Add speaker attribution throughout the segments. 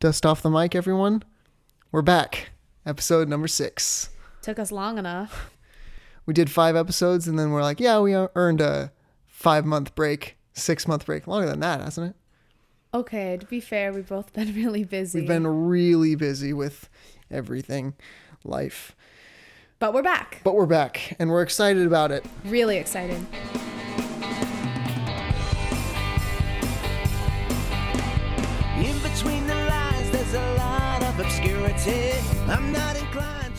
Speaker 1: Dust off the mic, everyone. We're back. Episode number six.
Speaker 2: Took us long enough.
Speaker 1: We did five episodes and then we're like, yeah, we earned a five month break, six month break. Longer than that, hasn't it?
Speaker 2: Okay, to be fair, we've both been really busy.
Speaker 1: We've been really busy with everything, life.
Speaker 2: but we're back.
Speaker 1: But we're back and we're excited about it.
Speaker 2: Really excited.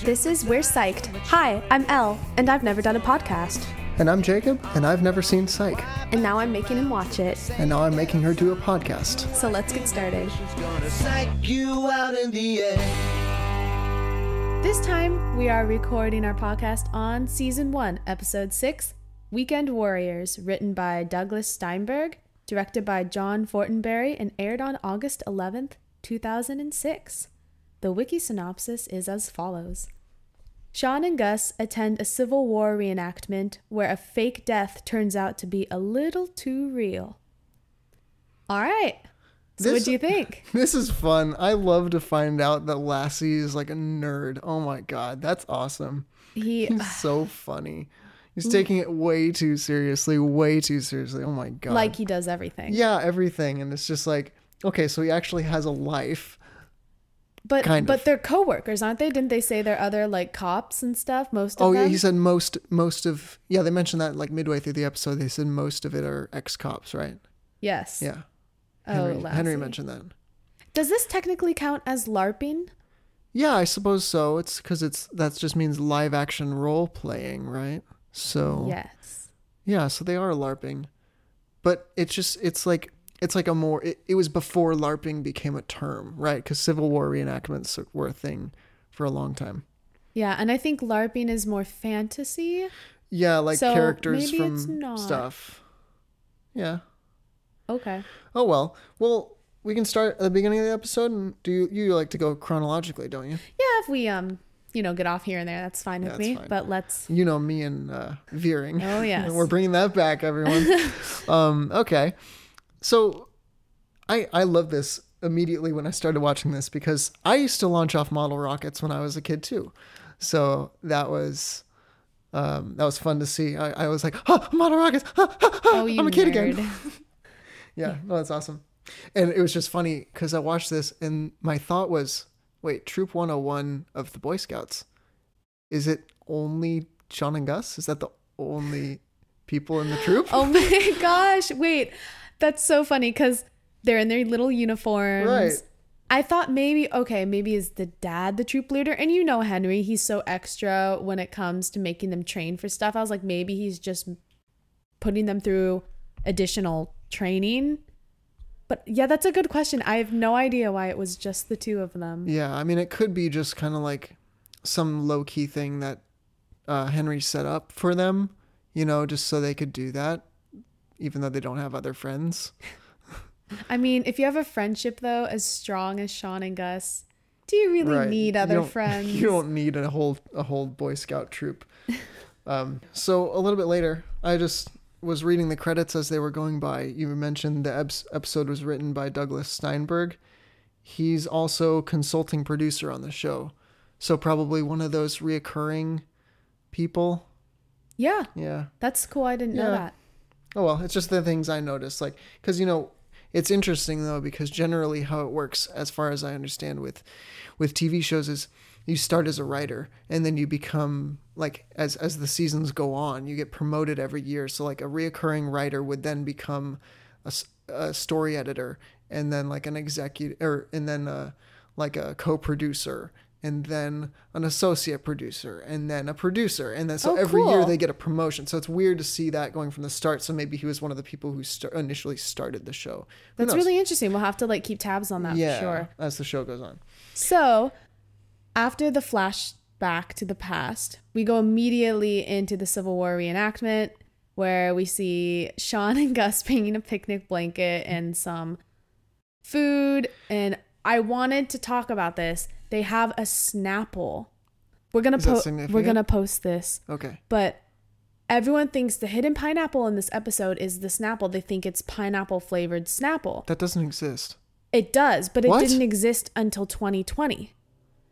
Speaker 3: This is We're Psyched. Hi, I'm Elle, and I've never done a podcast.
Speaker 1: And I'm Jacob, and I've never seen Psych.
Speaker 3: And now I'm making him watch it.
Speaker 1: And now I'm making her do a podcast.
Speaker 3: So let's get started.
Speaker 4: Psych you out in the air.
Speaker 2: This time, we are recording our podcast on season one, episode six Weekend Warriors, written by Douglas Steinberg, directed by John Fortenberry, and aired on August 11th, 2006. The wiki synopsis is as follows Shawn and Gus attend a Civil War reenactment where a fake death turns out to be a little too real. All right. So, what do you think?
Speaker 1: This is fun. I love to find out that Lassie is like a nerd. Oh my god, that's awesome.
Speaker 2: He
Speaker 1: He's so funny. He's taking it way too seriously, way too seriously. Oh my god.
Speaker 2: like he does everything.
Speaker 1: yeah, everything, and it's just like okay, so he actually has a life.
Speaker 2: But
Speaker 1: Kind
Speaker 2: but
Speaker 1: of.
Speaker 2: they're coworkers, aren't they? Didn't they say they're other like cops and stuff? Most of
Speaker 1: oh,
Speaker 2: them.
Speaker 1: Oh yeah, he said most most of yeah. They mentioned that like midway through the episode. They said most of it are ex cops, right?
Speaker 2: yes.
Speaker 1: Yeah.
Speaker 2: Oh,
Speaker 1: Henry, Henry mentioned that.
Speaker 2: Does this technically count as LARPing?
Speaker 1: Yeah, I suppose so. It's because it's that just means live action role playing, right? So
Speaker 2: Yes.
Speaker 1: Yeah, so they are LARPing. But it's just it's like it's like a more it, it was before LARPing became a term, right? Cuz Civil War reenactments were a thing for a long time.
Speaker 2: Yeah, and I think LARPing is more fantasy.
Speaker 1: Yeah, like
Speaker 2: So
Speaker 1: characters
Speaker 2: maybe it's
Speaker 1: from
Speaker 2: not.
Speaker 1: stuff. Yeah.
Speaker 2: Okay.
Speaker 1: Oh well. Well, we can start at the beginning of the episode and do you you like to go chronologically, don't you?
Speaker 2: Yeah, if we um, you know, get off here and there, that's fine with
Speaker 1: that's
Speaker 2: me.
Speaker 1: fine.
Speaker 2: But let's.
Speaker 1: You know me and uh, veering.
Speaker 2: Oh, yes.
Speaker 1: We're bringing that back, everyone. um, okay, so I I love this immediately when I started watching this because I used to launch off model rockets when I was a kid too. So that was um, that was fun to see. I, I was like, oh, model rockets! Ah,
Speaker 2: Oh,
Speaker 1: I'm a kid
Speaker 2: nerd.
Speaker 1: again. Yeah, no, that's awesome. And it was just funny because I watched this and my thought was, wait, Troop 101 of the Boy Scouts, is it only Shawn and Gus? Is that the only people in the troop?
Speaker 2: Oh my gosh! Wait, that's so funny because they're in their little uniforms.
Speaker 1: Right.
Speaker 2: I thought maybe okay, maybe is the dad the troop leader, and you know Henry, he's so extra when it comes to making them train for stuff. I was like, maybe he's just putting them through additional training. But yeah, that's a good question. I have no idea why it was just the two of them.
Speaker 1: Yeah, I mean, it could be just kind of like some low key thing that uh, Henry set up for them, you know, just so they could do that, even though they don't have other friends.
Speaker 2: I mean, if you have a friendship though as strong as Shawn and Gus, do you really
Speaker 1: Right.
Speaker 2: need other
Speaker 1: don't-
Speaker 2: friends?
Speaker 1: You don't need a whole a whole Boy Scout troop. um, so a little bit later, I just was reading the credits as they were going by. You mentioned the episode was written by Douglas Steinberg. He's also consulting producer on the show, so probably one of those reoccurring people.
Speaker 2: yeah,
Speaker 1: Yeah.
Speaker 2: that's cool. I didn't know that.
Speaker 1: Oh well, it's just the things I noticed, like because you know, it's interesting though because generally how it works, as far as I understand with with TV shows, is you start as a writer and then you become like as as the seasons go on, you get promoted every year. So like a reoccurring writer would then become a story editor and then like an executive or and then uh like a co-producer and then an associate producer and then a producer and then so
Speaker 2: Oh,
Speaker 1: every year they get a promotion so it's weird to see that going from the start so maybe he was one of the people who st- initially started the show
Speaker 2: That's really interesting. We'll have to like keep tabs on that
Speaker 1: yeah
Speaker 2: for sure.
Speaker 1: as the show goes on
Speaker 2: So, after the flashback to the past, we go immediately into the Civil War reenactment where we see Shawn and Gus bringing a picnic blanket and some food. And I wanted to talk about this. They have a Snapple. We're gonna post. We're gonna post this,
Speaker 1: okay
Speaker 2: but everyone thinks the hidden pineapple in this episode is the Snapple. They think it's pineapple flavored Snapple.
Speaker 1: that doesn't exist
Speaker 2: It does, but it didn't exist until 2020.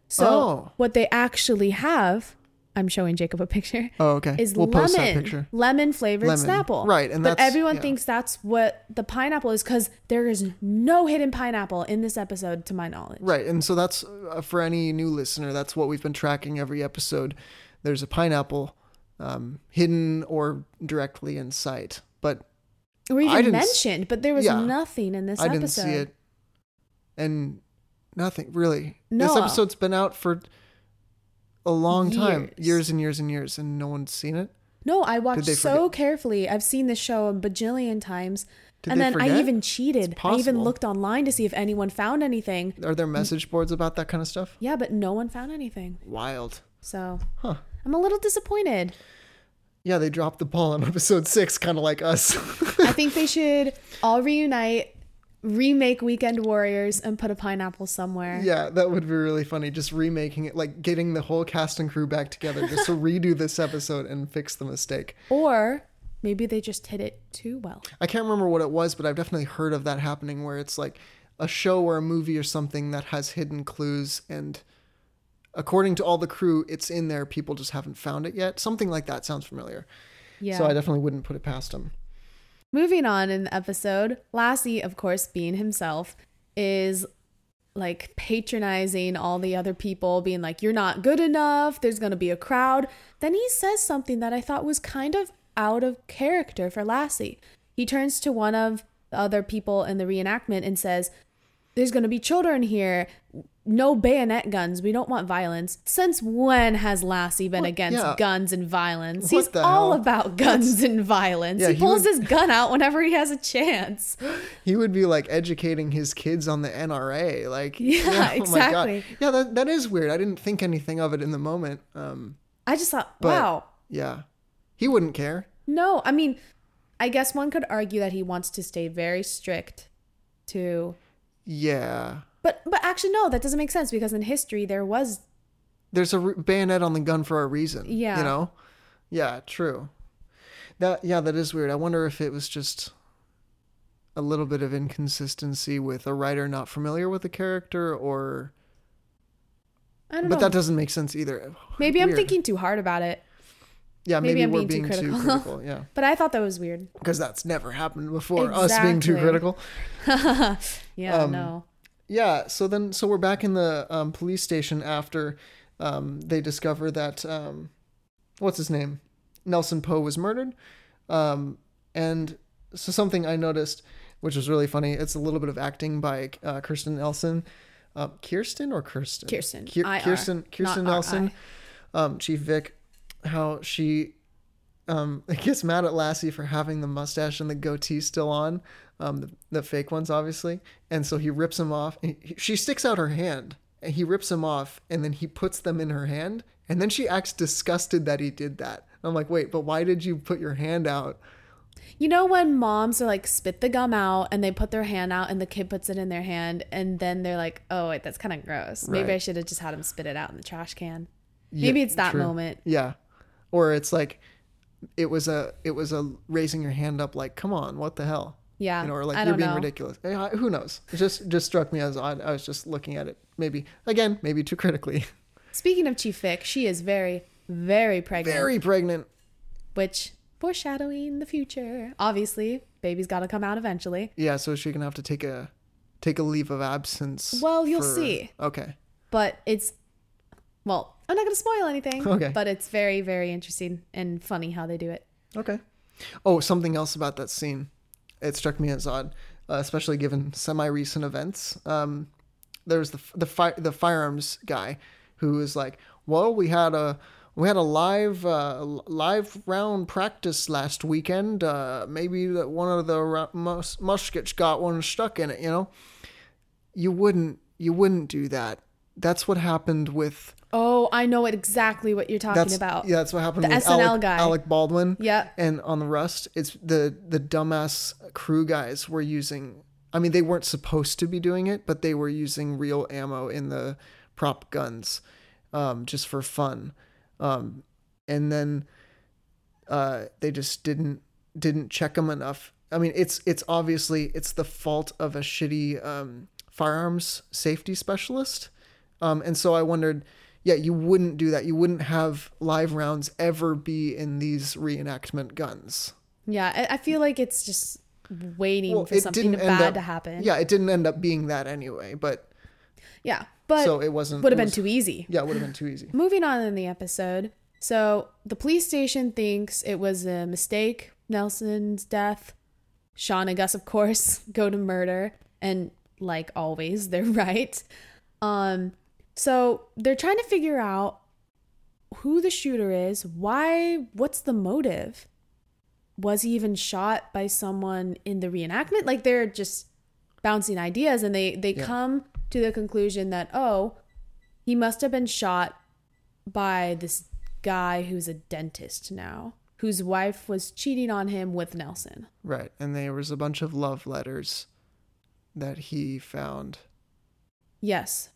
Speaker 2: So
Speaker 1: Oh.
Speaker 2: what they actually have, I'm showing Jacob a picture.
Speaker 1: Oh, okay.
Speaker 2: Is
Speaker 1: We'll
Speaker 2: lemon,
Speaker 1: post that picture.
Speaker 2: lemon flavored
Speaker 1: Lemon.
Speaker 2: Snapple,
Speaker 1: Right, and
Speaker 2: but
Speaker 1: that's-
Speaker 2: everyone
Speaker 1: yeah.
Speaker 2: thinks that's what the pineapple is because there is no hidden pineapple in this episode, to my knowledge.
Speaker 1: Right, and so that's uh, for any new listener. That's what we've been tracking every episode. There's a pineapple um, hidden or directly in sight, but
Speaker 2: Or even mentioned, but there was
Speaker 1: yeah.
Speaker 2: nothing in this
Speaker 1: I
Speaker 2: episode.
Speaker 1: didn't see it, and nothing really.
Speaker 2: No.
Speaker 1: This episode's been out for a long time,
Speaker 2: Years.
Speaker 1: years and years and years, and no one's seen it.
Speaker 2: No, I watched so
Speaker 1: forget?
Speaker 2: carefully. I've seen this show a bajillion times.
Speaker 1: Did
Speaker 2: and then I even cheated. I even looked online to see if anyone found anything.
Speaker 1: Are there mm. message boards about that kind of stuff?
Speaker 2: Yeah, but no one found anything.
Speaker 1: Wild.
Speaker 2: So
Speaker 1: Huh.
Speaker 2: I'm a little disappointed.
Speaker 1: Yeah, they dropped the ball on episode six, kind of like us.
Speaker 2: I think they should all reunite, remake Weekend Warriors, and put a pineapple somewhere.
Speaker 1: Yeah, that would be really funny. Just remaking it, like getting the whole cast and crew back together just to redo this episode and fix the mistake.
Speaker 2: Or maybe they just hit it too well.
Speaker 1: I can't remember what it was, but I've definitely heard of that happening where it's like a show or a movie or something that has hidden clues and according to all the crew, it's in there. People just haven't found it yet. Something like that sounds familiar.
Speaker 2: Yeah.
Speaker 1: So I definitely wouldn't put it past them.
Speaker 2: Moving on in the episode, Lassie, of course, being himself, is like patronizing all the other people, being like, You're not good enough. There's going to be a crowd. Then he says something that I thought was kind of out of character for Lassie. He turns to one of the other people in the reenactment and says, There's going to be children here. No bayonet guns. We don't want violence. Since when has Lassie been
Speaker 1: What?
Speaker 2: against
Speaker 1: Yeah.
Speaker 2: guns and violence?
Speaker 1: What
Speaker 2: He's all
Speaker 1: hell?
Speaker 2: about guns and violence.
Speaker 1: Yeah,
Speaker 2: he
Speaker 1: he
Speaker 2: pulls
Speaker 1: would-
Speaker 2: his gun out whenever he has a chance.
Speaker 1: He would be like educating his kids on the NRA. Like,
Speaker 2: Yeah,
Speaker 1: oh my God.
Speaker 2: exactly.
Speaker 1: Yeah, that, that is weird. I didn't think anything of it in the moment. Um,
Speaker 2: I just thought, wow.
Speaker 1: yeah, he wouldn't care.
Speaker 2: No, I mean, I guess one could argue that he wants to stay very strict to
Speaker 1: Yeah.
Speaker 2: But but actually no, that doesn't make sense because in history there was
Speaker 1: there's a re- bayonet on the gun for a reason.
Speaker 2: Yeah.
Speaker 1: You know? Yeah, true. That yeah, that is weird. I wonder if it was just a little bit of inconsistency with a writer not familiar with the character or
Speaker 2: I don't
Speaker 1: but
Speaker 2: know.
Speaker 1: that doesn't make sense either.
Speaker 2: maybe I'm thinking too hard about it.
Speaker 1: Yeah,
Speaker 2: maybe
Speaker 1: maybe,
Speaker 2: I'm
Speaker 1: we're
Speaker 2: being
Speaker 1: being,
Speaker 2: too
Speaker 1: too
Speaker 2: critical.
Speaker 1: critical. Yeah.
Speaker 2: But I thought that was weird.
Speaker 1: Because that's never happened before. Us being too critical.
Speaker 2: Yeah,
Speaker 1: Um,
Speaker 2: no.
Speaker 1: Yeah, so then so we're back in the um, police station after um, they discover that um, what's his name, Nelson Poe was murdered, um, and so something I noticed, which was really funny. It's a little bit of acting by uh, Kirsten Nelson, uh, Kirsten or Kirsten,
Speaker 2: Kirsten,
Speaker 1: Kier- Kirsten, Kirsten Nelson, um, Chief Vick, how she um, gets mad at Lassie for having the mustache and the goatee still on, um, the, the fake ones, obviously. And so he rips them off. He- he- she sticks out her hand and he rips them off and then he puts them in her hand. And then she acts disgusted that he did that. I'm like, wait, but why did you put your hand out?
Speaker 2: You know when moms are like spit the gum out and they put their hand out and the kid puts it in their hand and then they're like, "Oh, wait, that's kind of gross. Maybe
Speaker 1: Right.
Speaker 2: I should have just had him spit it out in the trash can."
Speaker 1: Yeah,
Speaker 2: Maybe it's that
Speaker 1: true.
Speaker 2: moment.
Speaker 1: Yeah. Or it's like, it was a, it was a raising your hand up like, come on, what the hell?
Speaker 2: Yeah,
Speaker 1: you know, or like you're being
Speaker 2: know.
Speaker 1: ridiculous. Who knows? It just just struck me as odd. I was just looking at it, maybe again, maybe too critically.
Speaker 2: Speaking of Chief Vick, she is very, very pregnant.
Speaker 1: Very pregnant.
Speaker 2: which foreshadowing the future. Obviously, baby's got to come out eventually.
Speaker 1: Yeah, so is she gonna have to take a take a leave of absence.
Speaker 2: Well, you'll
Speaker 1: for-
Speaker 2: see.
Speaker 1: Okay.
Speaker 2: But it's well, I'm not going to spoil anything.
Speaker 1: Okay.
Speaker 2: But it's very, very interesting and funny how they do it.
Speaker 1: Okay. Oh, something else about that scene. It struck me as odd, uh, especially given semi-recent events. Um, there was the the fi- the firearms guy who was like, "Well, we had a we had a live uh, live round practice last weekend. Uh, maybe that one of the ra- mus- muskets got one stuck in it. You know, you wouldn't you wouldn't do that. That's what happened with."
Speaker 2: Oh, I know exactly what you're talking
Speaker 1: That's
Speaker 2: about.
Speaker 1: yeah. That's what happened
Speaker 2: The
Speaker 1: with
Speaker 2: SNL
Speaker 1: Alec,
Speaker 2: guy.
Speaker 1: Alec Baldwin.
Speaker 2: Yeah.
Speaker 1: And on the Rust, it's the the dumbass crew guys were using. I mean, they weren't supposed to be doing it, but they were using real ammo in the prop guns, um, just for fun. Um, and then uh, they just didn't didn't check them enough. I mean, it's it's obviously it's the fault of a shitty um, firearms safety specialist. Um, and so I wondered, yeah, you wouldn't do that. You wouldn't have live rounds ever be in these reenactment guns.
Speaker 2: Yeah, I, feel like it's just waiting
Speaker 1: Well,
Speaker 2: for
Speaker 1: it
Speaker 2: something bad
Speaker 1: up-
Speaker 2: to happen.
Speaker 1: Yeah, it didn't end up being that anyway, but
Speaker 2: Yeah, but
Speaker 1: so it wasn't.
Speaker 2: would have been
Speaker 1: was-
Speaker 2: too easy.
Speaker 1: Yeah, it would have been too easy.
Speaker 2: Moving on in the episode. So the police station thinks it was a mistake, Nelson's death. Sean and Gus, of course, go to murder. And like always, they're right. Um, so they're trying to figure out who the shooter is, why, what's the motive? Was he even shot by someone in the reenactment? Like they're just bouncing ideas and they they
Speaker 1: Yeah.
Speaker 2: come to the conclusion that oh, he must have been shot by this guy who's a dentist now, whose wife was cheating on him with Nelson.
Speaker 1: Right, and there was a bunch of love letters that he found.
Speaker 2: Yes.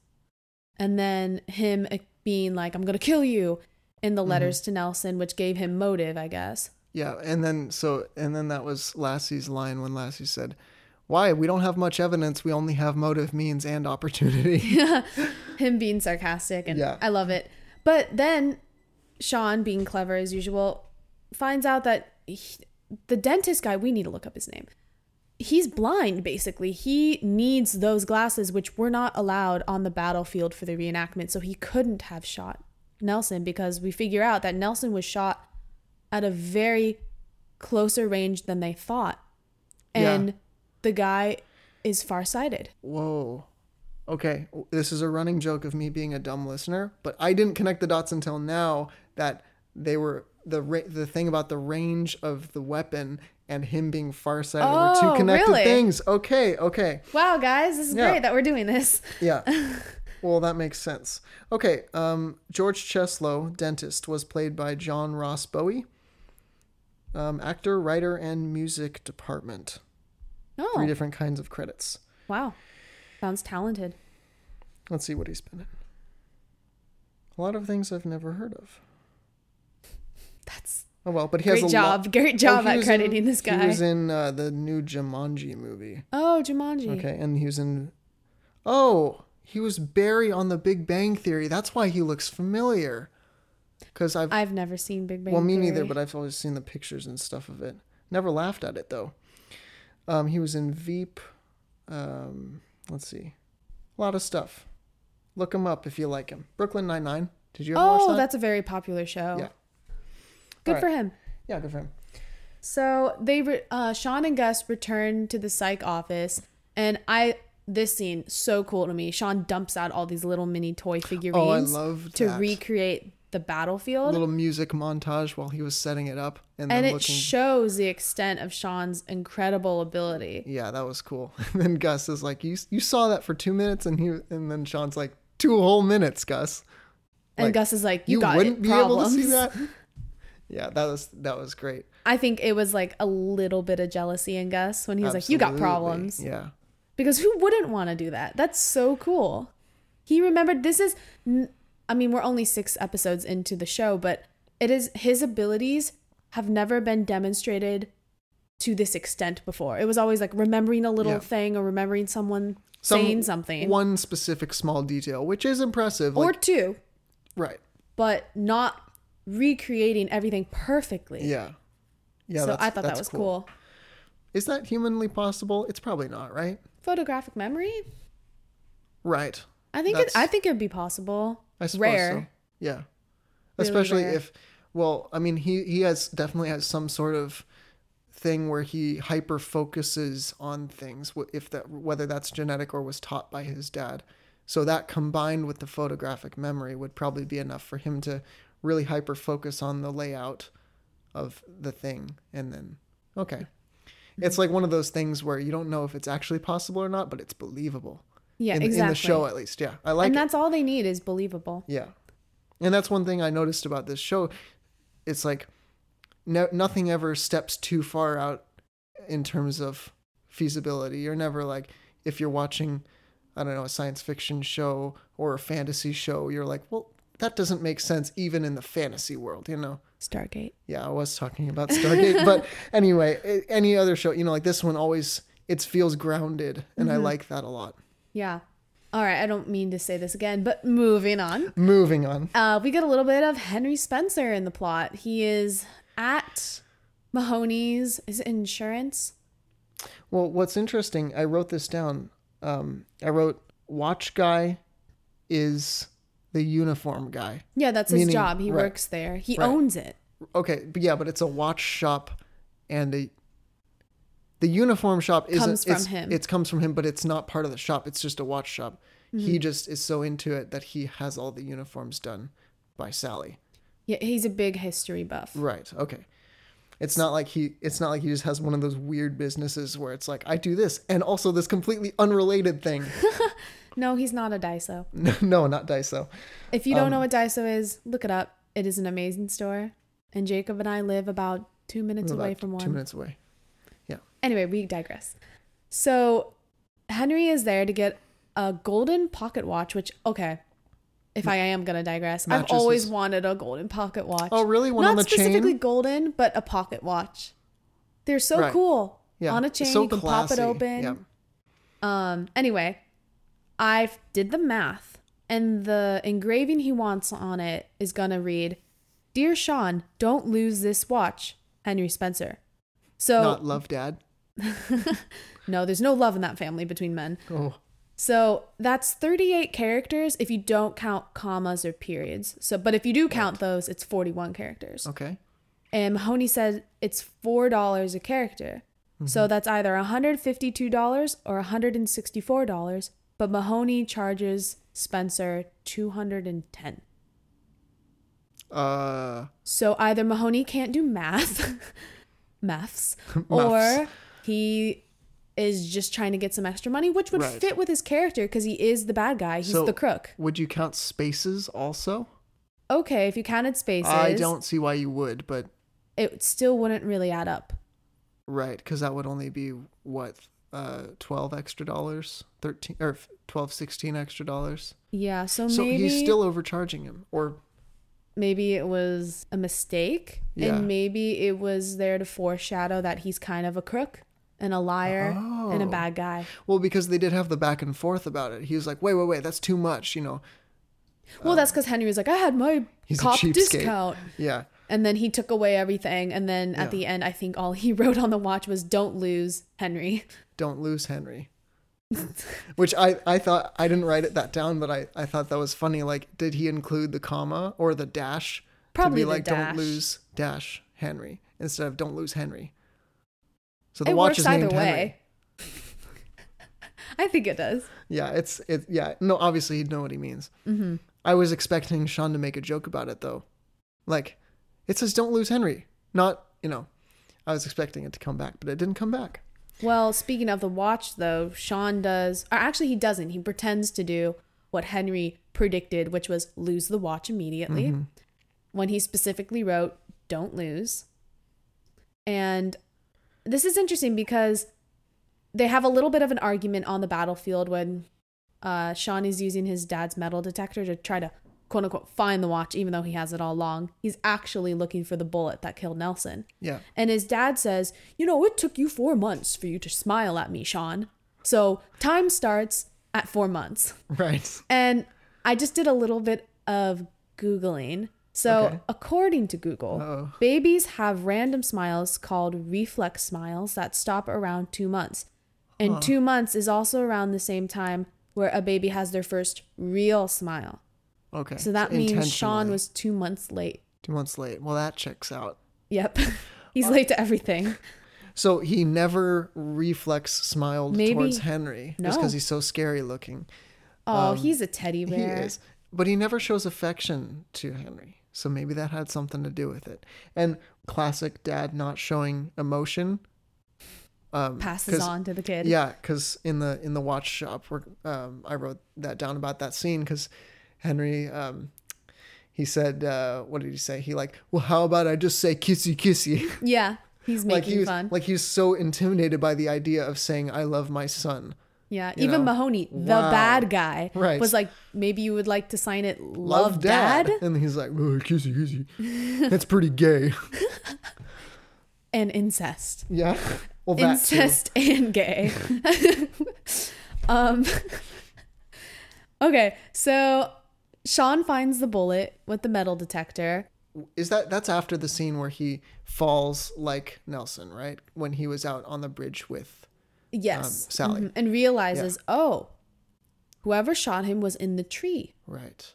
Speaker 2: And then him uh, being like, I'm going to kill you in the letters to Nelson, which gave him motive, I guess.
Speaker 1: Yeah, and then so and then that was Lassie's line when Lassie said, "Why? We don't have much evidence. We only have motive, means, and opportunity."
Speaker 2: him being sarcastic and
Speaker 1: Yeah.
Speaker 2: I love it. But then Shawn, being clever as usual, finds out that he, the dentist guy, we need to look up his name. He's blind basically. He needs those glasses which were not allowed on the battlefield for the reenactment, so he couldn't have shot Nelson because we figure out that Nelson was shot at a very closer range than they thought.
Speaker 1: Yeah.
Speaker 2: And the guy is farsighted.
Speaker 1: Whoa. Okay, this is a running joke of me being a dumb listener, but I didn't connect the dots until now that they were the ra- the thing about the range of the weapon and him being farsighted were
Speaker 2: Oh,
Speaker 1: two connected
Speaker 2: really?
Speaker 1: things. Okay, okay.
Speaker 2: Wow, guys, this is
Speaker 1: Yeah.
Speaker 2: great that we're doing this.
Speaker 1: Yeah. Well, that makes sense. Okay, um, George Cheslow, dentist, was played by John Ross Bowie. Um, actor, writer, and music department.
Speaker 2: Oh,
Speaker 1: Three different kinds of credits.
Speaker 2: wow. Sounds talented.
Speaker 1: Let's see what he's been in. A lot of things I've never heard of.
Speaker 2: That's
Speaker 1: Oh well, but he has
Speaker 2: great
Speaker 1: a
Speaker 2: job.
Speaker 1: lot.
Speaker 2: Great job
Speaker 1: Oh,
Speaker 2: at crediting
Speaker 1: in-
Speaker 2: this guy.
Speaker 1: He was in uh, the new Jumanji movie.
Speaker 2: oh, Jumanji.
Speaker 1: Okay, and he was in. Oh, he was Barry on The Big Bang Theory. That's why he looks familiar. Because I've
Speaker 2: I've never seen Big Bang
Speaker 1: well, me neither, but I've always seen the pictures and stuff of it. Never laughed at it though. Um, he was in Veep. Um, let's see, a lot of stuff. Look him up if you like him. Brooklyn Nine Nine. Did you ever watch
Speaker 2: Oh,
Speaker 1: that?
Speaker 2: that's a very popular show.
Speaker 1: Yeah.
Speaker 2: Good
Speaker 1: All
Speaker 2: for him.
Speaker 1: yeah, good for him.
Speaker 2: So they, re- uh, Shawn and Gus return to the psych office, and I this scene so cool to me. Shawn dumps out all these little mini toy figurines
Speaker 1: loved
Speaker 2: to
Speaker 1: that.
Speaker 2: recreate the battlefield.
Speaker 1: little music montage while he was setting it up and,
Speaker 2: and it
Speaker 1: looking
Speaker 2: shows the extent of Shawn's incredible ability.
Speaker 1: yeah that was cool and then gus is like you you saw that for two minutes and he and then shawn's like two whole minutes gus
Speaker 2: And Gus is like, "You,
Speaker 1: you
Speaker 2: got
Speaker 1: wouldn't
Speaker 2: it,
Speaker 1: be
Speaker 2: problems."
Speaker 1: able to see that yeah that was that was great
Speaker 2: I think it was like a little bit of jealousy in Gus when he was like, "You got problems,"
Speaker 1: yeah
Speaker 2: because who wouldn't want to do that? That's so cool. He remembered this is, I mean, we're only six episodes into the show, but it is his abilities have never been demonstrated to this extent before. It was always like remembering a little
Speaker 1: Yeah.
Speaker 2: thing or remembering someone
Speaker 1: Some-
Speaker 2: saying something
Speaker 1: one specific small detail which is impressive
Speaker 2: or
Speaker 1: like,
Speaker 2: two,
Speaker 1: right
Speaker 2: but not recreating everything perfectly.
Speaker 1: yeah yeah
Speaker 2: so I thought that was cool.
Speaker 1: is that humanly possible it's probably not right
Speaker 2: Photographic memory.
Speaker 1: right
Speaker 2: I think it, I think it would be possible.
Speaker 1: I suppose
Speaker 2: Rare.
Speaker 1: so. Yeah.
Speaker 2: Really
Speaker 1: Especially
Speaker 2: rare.
Speaker 1: if well, I mean he he has definitely has some sort of thing where he hyper focuses on things if that whether that's genetic or was taught by his dad. So that combined with the photographic memory would probably be enough for him to really hyper focus on the layout of the thing and then okay. Mm-hmm. It's like one of those things where you don't know if it's actually possible or not, but it's believable.
Speaker 2: Yeah,
Speaker 1: in,
Speaker 2: exactly.
Speaker 1: in the show at least. Yeah. I like
Speaker 2: and
Speaker 1: it.
Speaker 2: that's all they need is believable.
Speaker 1: Yeah. And that's one thing I noticed about this show. It's like no, nothing ever steps too far out in terms of feasibility. You're never like, if you're watching, I don't know, a science fiction show or a fantasy show, you're like, well, that doesn't make sense even in the fantasy world, you know?
Speaker 2: Stargate.
Speaker 1: Yeah, I was talking about Stargate. but anyway, any other show, you know, like this one always, it feels grounded. And I like that a lot.
Speaker 2: Yeah. All right. I don't mean to say this again, but moving on.
Speaker 1: Moving on.
Speaker 2: Uh, we get a little bit of Henry Spencer in the plot. He is at Mahoney's is it insurance.
Speaker 1: Well, what's interesting, I wrote this down. Um, I wrote watch guy is the uniform guy.
Speaker 2: Yeah, that's his job. He
Speaker 1: right.
Speaker 2: works there. He
Speaker 1: Right.
Speaker 2: owns it.
Speaker 1: Okay, but yeah, but it's a watch shop, and a the uniform shop isn't.
Speaker 2: Comes from
Speaker 1: it's,
Speaker 2: him.
Speaker 1: It comes from him, but it's not part of the shop. It's just a watch shop.
Speaker 2: Mm-hmm.
Speaker 1: He just is so into it that he has all the uniforms done by Sally.
Speaker 2: Yeah, he's a big history buff.
Speaker 1: Right. Okay. It's not like he. It's not like he just has one of those weird businesses where it's like I do this and also this completely unrelated thing.
Speaker 2: No, he's not a Daiso.
Speaker 1: no, not Daiso.
Speaker 2: If you
Speaker 1: Um,
Speaker 2: don't know what Daiso is, look it up. It is an amazing store. And Jacob and I live about two minutes away from one.
Speaker 1: Two minutes away. Yeah.
Speaker 2: Anyway, we digress. So Henry is there to get a golden pocket watch, which okay. If I am gonna digress, I've always wanted a golden pocket watch.
Speaker 1: Oh, really? One
Speaker 2: Not
Speaker 1: on the
Speaker 2: specifically
Speaker 1: chain?
Speaker 2: golden, but a pocket watch. They're so
Speaker 1: Right.
Speaker 2: cool.
Speaker 1: Yeah.
Speaker 2: On a chain,
Speaker 1: so
Speaker 2: you can pop it open.
Speaker 1: Yeah.
Speaker 2: Um. Anyway, I did the math, and the engraving he wants on it is gonna read, "Dear Shawn, don't lose this watch, Henry Spencer." So
Speaker 1: Not love dad.
Speaker 2: no, there's no love in that family between men.
Speaker 1: Oh.
Speaker 2: So that's 38 characters if you don't count commas or periods. So, but if you do count those, it's 41 characters.
Speaker 1: Okay.
Speaker 2: And Mahoney said it's four dollars a character. Mm-hmm. So that's either $152 or $164, but Mahoney charges Spencer 210.
Speaker 1: Uh.
Speaker 2: So either Mahoney can't do math, maths,
Speaker 1: Maths.
Speaker 2: or he is just trying to get some extra money, which would
Speaker 1: Right.
Speaker 2: fit with his character because he is the bad guy. He's
Speaker 1: So-
Speaker 2: the crook.
Speaker 1: Would you count spaces also?
Speaker 2: Okay, if you counted spaces,
Speaker 1: I don't see why you would, but
Speaker 2: It still wouldn't really add up.
Speaker 1: right, because that would only be what, uh, twelve extra dollars, thirteen or 12, 16 extra dollars.
Speaker 2: Yeah, so,
Speaker 1: So
Speaker 2: maybe
Speaker 1: he's still overcharging him, or
Speaker 2: maybe it was a mistake,
Speaker 1: Yeah.
Speaker 2: and maybe it was there to foreshadow that he's kind of a crook and a liar and a
Speaker 1: Oh.
Speaker 2: bad guy.
Speaker 1: well, because they did have the back and forth about it. He was like, "Wait, wait, wait, that's too much," you know.
Speaker 2: Well, that's because Henry was like, I had my
Speaker 1: Um,
Speaker 2: cop discount.
Speaker 1: Yeah.
Speaker 2: And then he took away everything. And then
Speaker 1: Yeah.
Speaker 2: at the end, I think all he wrote on the watch was, Don't lose, Henry.
Speaker 1: Don't lose Henry. Which I, I thought I didn't write it that down, but I, I thought that was funny. Like, did he include the comma or the dash
Speaker 2: Probably
Speaker 1: to be like
Speaker 2: dash.
Speaker 1: don't lose dash Henry instead of don't lose Henry? So the
Speaker 2: it
Speaker 1: watch is
Speaker 2: either
Speaker 1: named
Speaker 2: way.
Speaker 1: Henry.
Speaker 2: I think it does.
Speaker 1: Yeah, it's it. Yeah, no, obviously he'd know what he means.
Speaker 2: Mm-hmm.
Speaker 1: I was expecting Shawn to make a joke about it though, like it says don't lose Henry. Not you know, I was expecting it to come back, but it didn't come back.
Speaker 2: Well, speaking of the watch, though, Shawn does, or actually, he doesn't. He pretends to do what Henry predicted, which was lose the watch immediately.
Speaker 1: Mm-hmm.
Speaker 2: When he specifically wrote, don't lose. And this is interesting because they have a little bit of an argument on the battlefield when uh, Shawn is using his dad's metal detector to try to quote unquote find the watch, even though he has it all along. He's actually looking for the bullet that killed Nelson.
Speaker 1: Yeah,
Speaker 2: And his dad says, You know, it took you four months for you to smile at me, Shawn. So time starts at four months.
Speaker 1: right.
Speaker 2: And I just did a little bit of Googling. So,
Speaker 1: Okay.
Speaker 2: according to Google,
Speaker 1: Uh-oh.
Speaker 2: babies have random smiles called reflex smiles that stop around two months. And two months is also around the same time where a baby has their first real smile.
Speaker 1: Okay.
Speaker 2: So that means
Speaker 1: Shawn
Speaker 2: was two months late.
Speaker 1: two months late. Well, that checks out.
Speaker 2: Yep. He's late to everything.
Speaker 1: So he never reflex smiled
Speaker 2: Maybe-
Speaker 1: towards Henry just because he's so scary looking.
Speaker 2: Oh, he's a teddy
Speaker 1: bear. He is, but he never shows affection to Henry. So maybe that had something to do with it. And classic dad not showing emotion. Um,
Speaker 2: Passes on to the kid.
Speaker 1: Yeah, because in the in the watch shop, where um, I wrote that down about that scene because Henry, um, he said, uh, what did he say? He like, well, how about I just say kissy kissy?
Speaker 2: Yeah, he's
Speaker 1: like
Speaker 2: making
Speaker 1: he was
Speaker 2: fun.
Speaker 1: like he was so intimidated by the idea of saying I love my son.
Speaker 2: yeah,
Speaker 1: you
Speaker 2: even
Speaker 1: know.
Speaker 2: Mahoney, the
Speaker 1: Wow.
Speaker 2: bad guy,
Speaker 1: Right.
Speaker 2: was like, maybe you would like to sign it, love, dad.
Speaker 1: and he's like, oh, kissy kissy. That's pretty gay.
Speaker 2: and incest,
Speaker 1: Yeah. Well, that too.
Speaker 2: incest and gay. um, Okay, so Shawn finds the bullet with the metal detector.
Speaker 1: Is that that's after the scene where he falls like Nelson, right? When he was out on the bridge with
Speaker 2: Yes.
Speaker 1: Um, Sally.
Speaker 2: Mhm, And realizes, oh, whoever shot him was in the tree.
Speaker 1: right.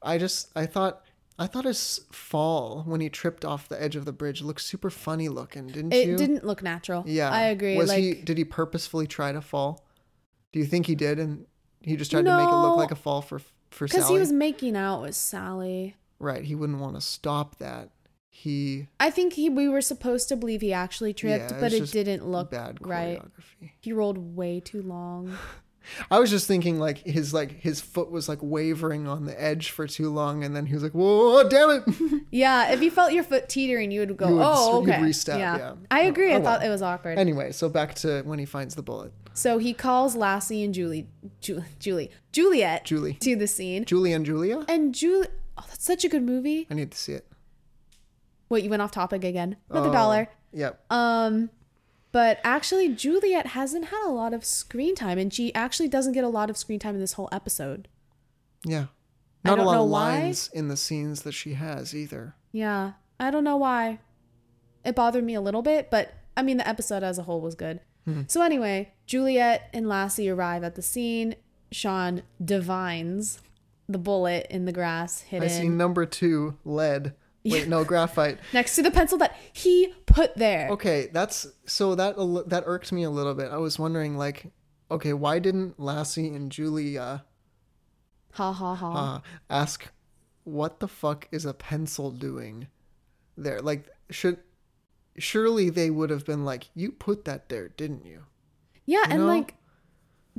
Speaker 1: I just I thought I thought his fall when he tripped off the edge of the bridge looked super funny looking, didn't
Speaker 2: It
Speaker 1: you?
Speaker 2: didn't look natural.
Speaker 1: Yeah,
Speaker 2: I agree.
Speaker 1: Was
Speaker 2: like
Speaker 1: he? Did he purposefully try to fall? Do you think he did, and he just tried to make it look like a fall for for
Speaker 2: because he was making out with Sally.
Speaker 1: right. He wouldn't want to stop that. He
Speaker 2: I think he we were supposed to believe he actually tripped,
Speaker 1: Yeah,
Speaker 2: but it didn't look
Speaker 1: bad
Speaker 2: right. He rolled way too long.
Speaker 1: I was just thinking like his like his foot was like wavering on the edge for too long, and then he was like, "Whoa, damn it!"
Speaker 2: Yeah, if you felt your foot teetering, you would go,
Speaker 1: You would-
Speaker 2: "Oh,
Speaker 1: you'd
Speaker 2: okay."
Speaker 1: restep, yeah.
Speaker 2: I
Speaker 1: Oh,
Speaker 2: agree.
Speaker 1: oh
Speaker 2: I thought
Speaker 1: well.
Speaker 2: it was awkward.
Speaker 1: anyway, so back to when he finds the bullet.
Speaker 2: So he calls Lassie and Julie, Ju- Julie, Juliet,
Speaker 1: Julie.
Speaker 2: to the scene,
Speaker 1: Julie and Julia.
Speaker 2: and Julie. Oh, that's such a good movie.
Speaker 1: I need to see it.
Speaker 2: Wait, you went off topic again. Another
Speaker 1: Oh,
Speaker 2: dollar.
Speaker 1: Yep.
Speaker 2: Um, but actually, Juliet hasn't had a lot of screen time, and she actually doesn't get a lot of screen time in this whole episode.
Speaker 1: Yeah.
Speaker 2: I
Speaker 1: Not a
Speaker 2: don't
Speaker 1: lot
Speaker 2: know
Speaker 1: of
Speaker 2: why.
Speaker 1: lines in the scenes that she has either.
Speaker 2: Yeah, I don't know why. It bothered me a little bit, but I mean, the episode as a whole was good.
Speaker 1: Hmm.
Speaker 2: So, anyway, Juliet and Lassie arrive at the scene. Shawn divines the bullet in the grass hidden
Speaker 1: I see number two, lead. Wait, no, graphite.
Speaker 2: next to the pencil that he put there.
Speaker 1: Okay, that's so that that irked me a little bit. I was wondering, like, okay, why didn't Lassie and Julia
Speaker 2: Ha ha ha.
Speaker 1: uh, ask, "What the fuck is a pencil doing there?" Like, should surely they would have been like, "You put that there, didn't you?"
Speaker 2: yeah, and
Speaker 1: know?
Speaker 2: like,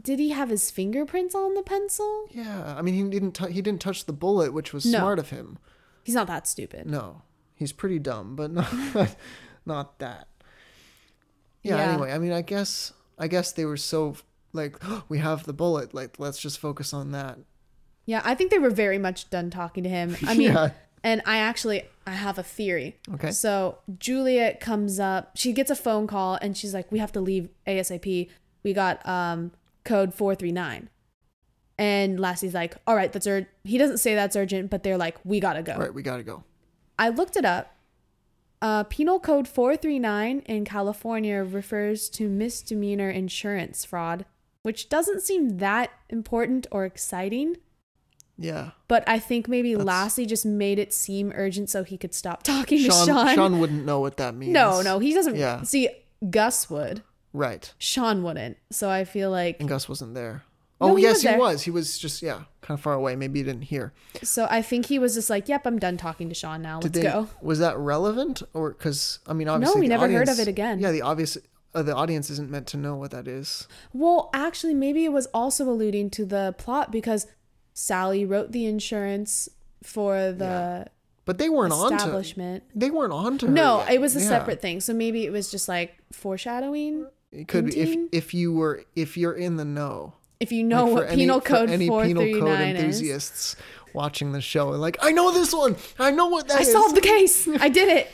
Speaker 2: did he have his fingerprints on the pencil?
Speaker 1: Yeah, I mean, he didn't. T- he didn't touch the bullet, which was
Speaker 2: No.
Speaker 1: smart of him.
Speaker 2: He's not that stupid.
Speaker 1: No, he's pretty dumb, but not not that. Yeah,
Speaker 2: Yeah.
Speaker 1: Anyway, I mean, I guess I guess they were so like we have the bullet. Like, let's just focus on that.
Speaker 2: Yeah, I think they were very much done talking to him. I mean,
Speaker 1: Yeah.
Speaker 2: And I actually I have a theory.
Speaker 1: Okay.
Speaker 2: So Juliet comes up, she gets a phone call and she's like, "We have to leave ASAP. We got um code 439." And Lassie's like, "All right, that's urgent." He doesn't say that's urgent, but they're like, "We got to go."
Speaker 1: All right, we gotta go.
Speaker 2: I looked it up. Uh, Penal Code 439 in California refers to misdemeanor insurance fraud, which doesn't seem that important or exciting.
Speaker 1: Yeah.
Speaker 2: But I think maybe
Speaker 1: That's-
Speaker 2: Lassie just made it seem urgent so he could stop talking
Speaker 1: Shawn,
Speaker 2: to Shawn.
Speaker 1: Shawn wouldn't know what that means.
Speaker 2: no, no, he doesn't.
Speaker 1: Yeah.
Speaker 2: See, Gus would.
Speaker 1: Right.
Speaker 2: Shawn wouldn't. So I feel like.
Speaker 1: And Gus wasn't there.
Speaker 2: No,
Speaker 1: Oh
Speaker 2: he
Speaker 1: yes,
Speaker 2: was
Speaker 1: he was. He was just yeah, kind of far away. Maybe he didn't hear.
Speaker 2: So I think he was just like, "Yep, I'm done talking to Shawn now. Let's
Speaker 1: they?
Speaker 2: go."
Speaker 1: Was that relevant or because I mean obviously
Speaker 2: No,
Speaker 1: we
Speaker 2: never heard of it again.
Speaker 1: Yeah, the obvious uh, the audience isn't meant to know what that is.
Speaker 2: Well, actually, maybe it was also alluding to the plot because Sally wrote the insurance for the
Speaker 1: But they weren't on to.
Speaker 2: establishment.
Speaker 1: They weren't on to her.
Speaker 2: No,
Speaker 1: yet.
Speaker 2: it was a
Speaker 1: Yeah.
Speaker 2: separate thing. So maybe it was just like foreshadowing.
Speaker 1: It could be if if you were if you're in the know.
Speaker 2: If you know
Speaker 1: Like,
Speaker 2: what Penal
Speaker 1: for
Speaker 2: Code
Speaker 1: any
Speaker 2: four
Speaker 1: penal code
Speaker 2: is.
Speaker 1: enthusiasts watching the show, like I know this one. I know what that
Speaker 2: I
Speaker 1: is."
Speaker 2: solved the case. I did it.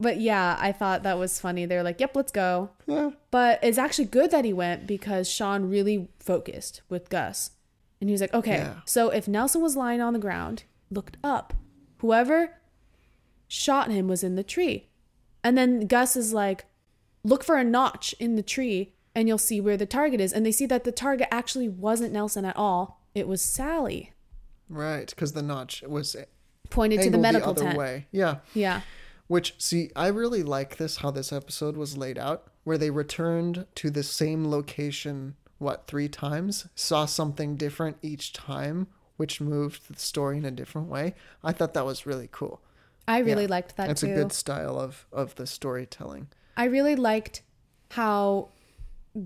Speaker 2: But yeah, I thought that was funny. They're like, "Yep, let's go."
Speaker 1: Yeah.
Speaker 2: But it's actually good that he went because Shawn really focused with Gus. And he was like, okay,
Speaker 1: Yeah.
Speaker 2: so if Nelson was lying on the ground, looked up, whoever shot him was in the tree. And then Gus is like, look for a notch in the tree and you'll see where the target is. And they see that the target actually wasn't Nelson at all, it was Sally.
Speaker 1: Right, because the notch was
Speaker 2: Pointed to the medical
Speaker 1: the other
Speaker 2: tent.
Speaker 1: way. Yeah.
Speaker 2: Yeah.
Speaker 1: Which, see, I really like this how this episode was laid out, where they returned to the same location, what, three times? Saw something different each time, which moved the story in a different way. I thought that was really cool.
Speaker 2: I really
Speaker 1: Yeah.
Speaker 2: liked that
Speaker 1: it's
Speaker 2: too.
Speaker 1: a good style of, of the storytelling.
Speaker 2: I really liked how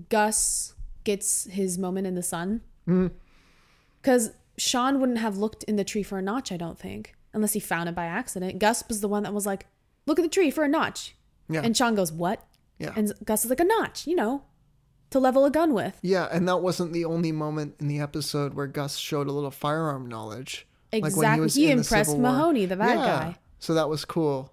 Speaker 2: Gus gets his moment in the sun.
Speaker 1: Mm-hmm.
Speaker 2: Because Shawn wouldn't have looked in the tree for a notch, I don't think, unless he found it by accident. Gus was the one that was like, look at the tree for a notch.
Speaker 1: Yeah.
Speaker 2: And Shawn goes, what?
Speaker 1: Yeah.
Speaker 2: And Gus is like, a notch, you know, to level a gun with.
Speaker 1: Yeah, and that wasn't the only moment in the episode where Gus showed a little firearm knowledge.
Speaker 2: Exactly. He
Speaker 1: in the
Speaker 2: impressed
Speaker 1: Civil War.
Speaker 2: Mahoney, the bad
Speaker 1: Yeah,
Speaker 2: guy.
Speaker 1: So that was cool.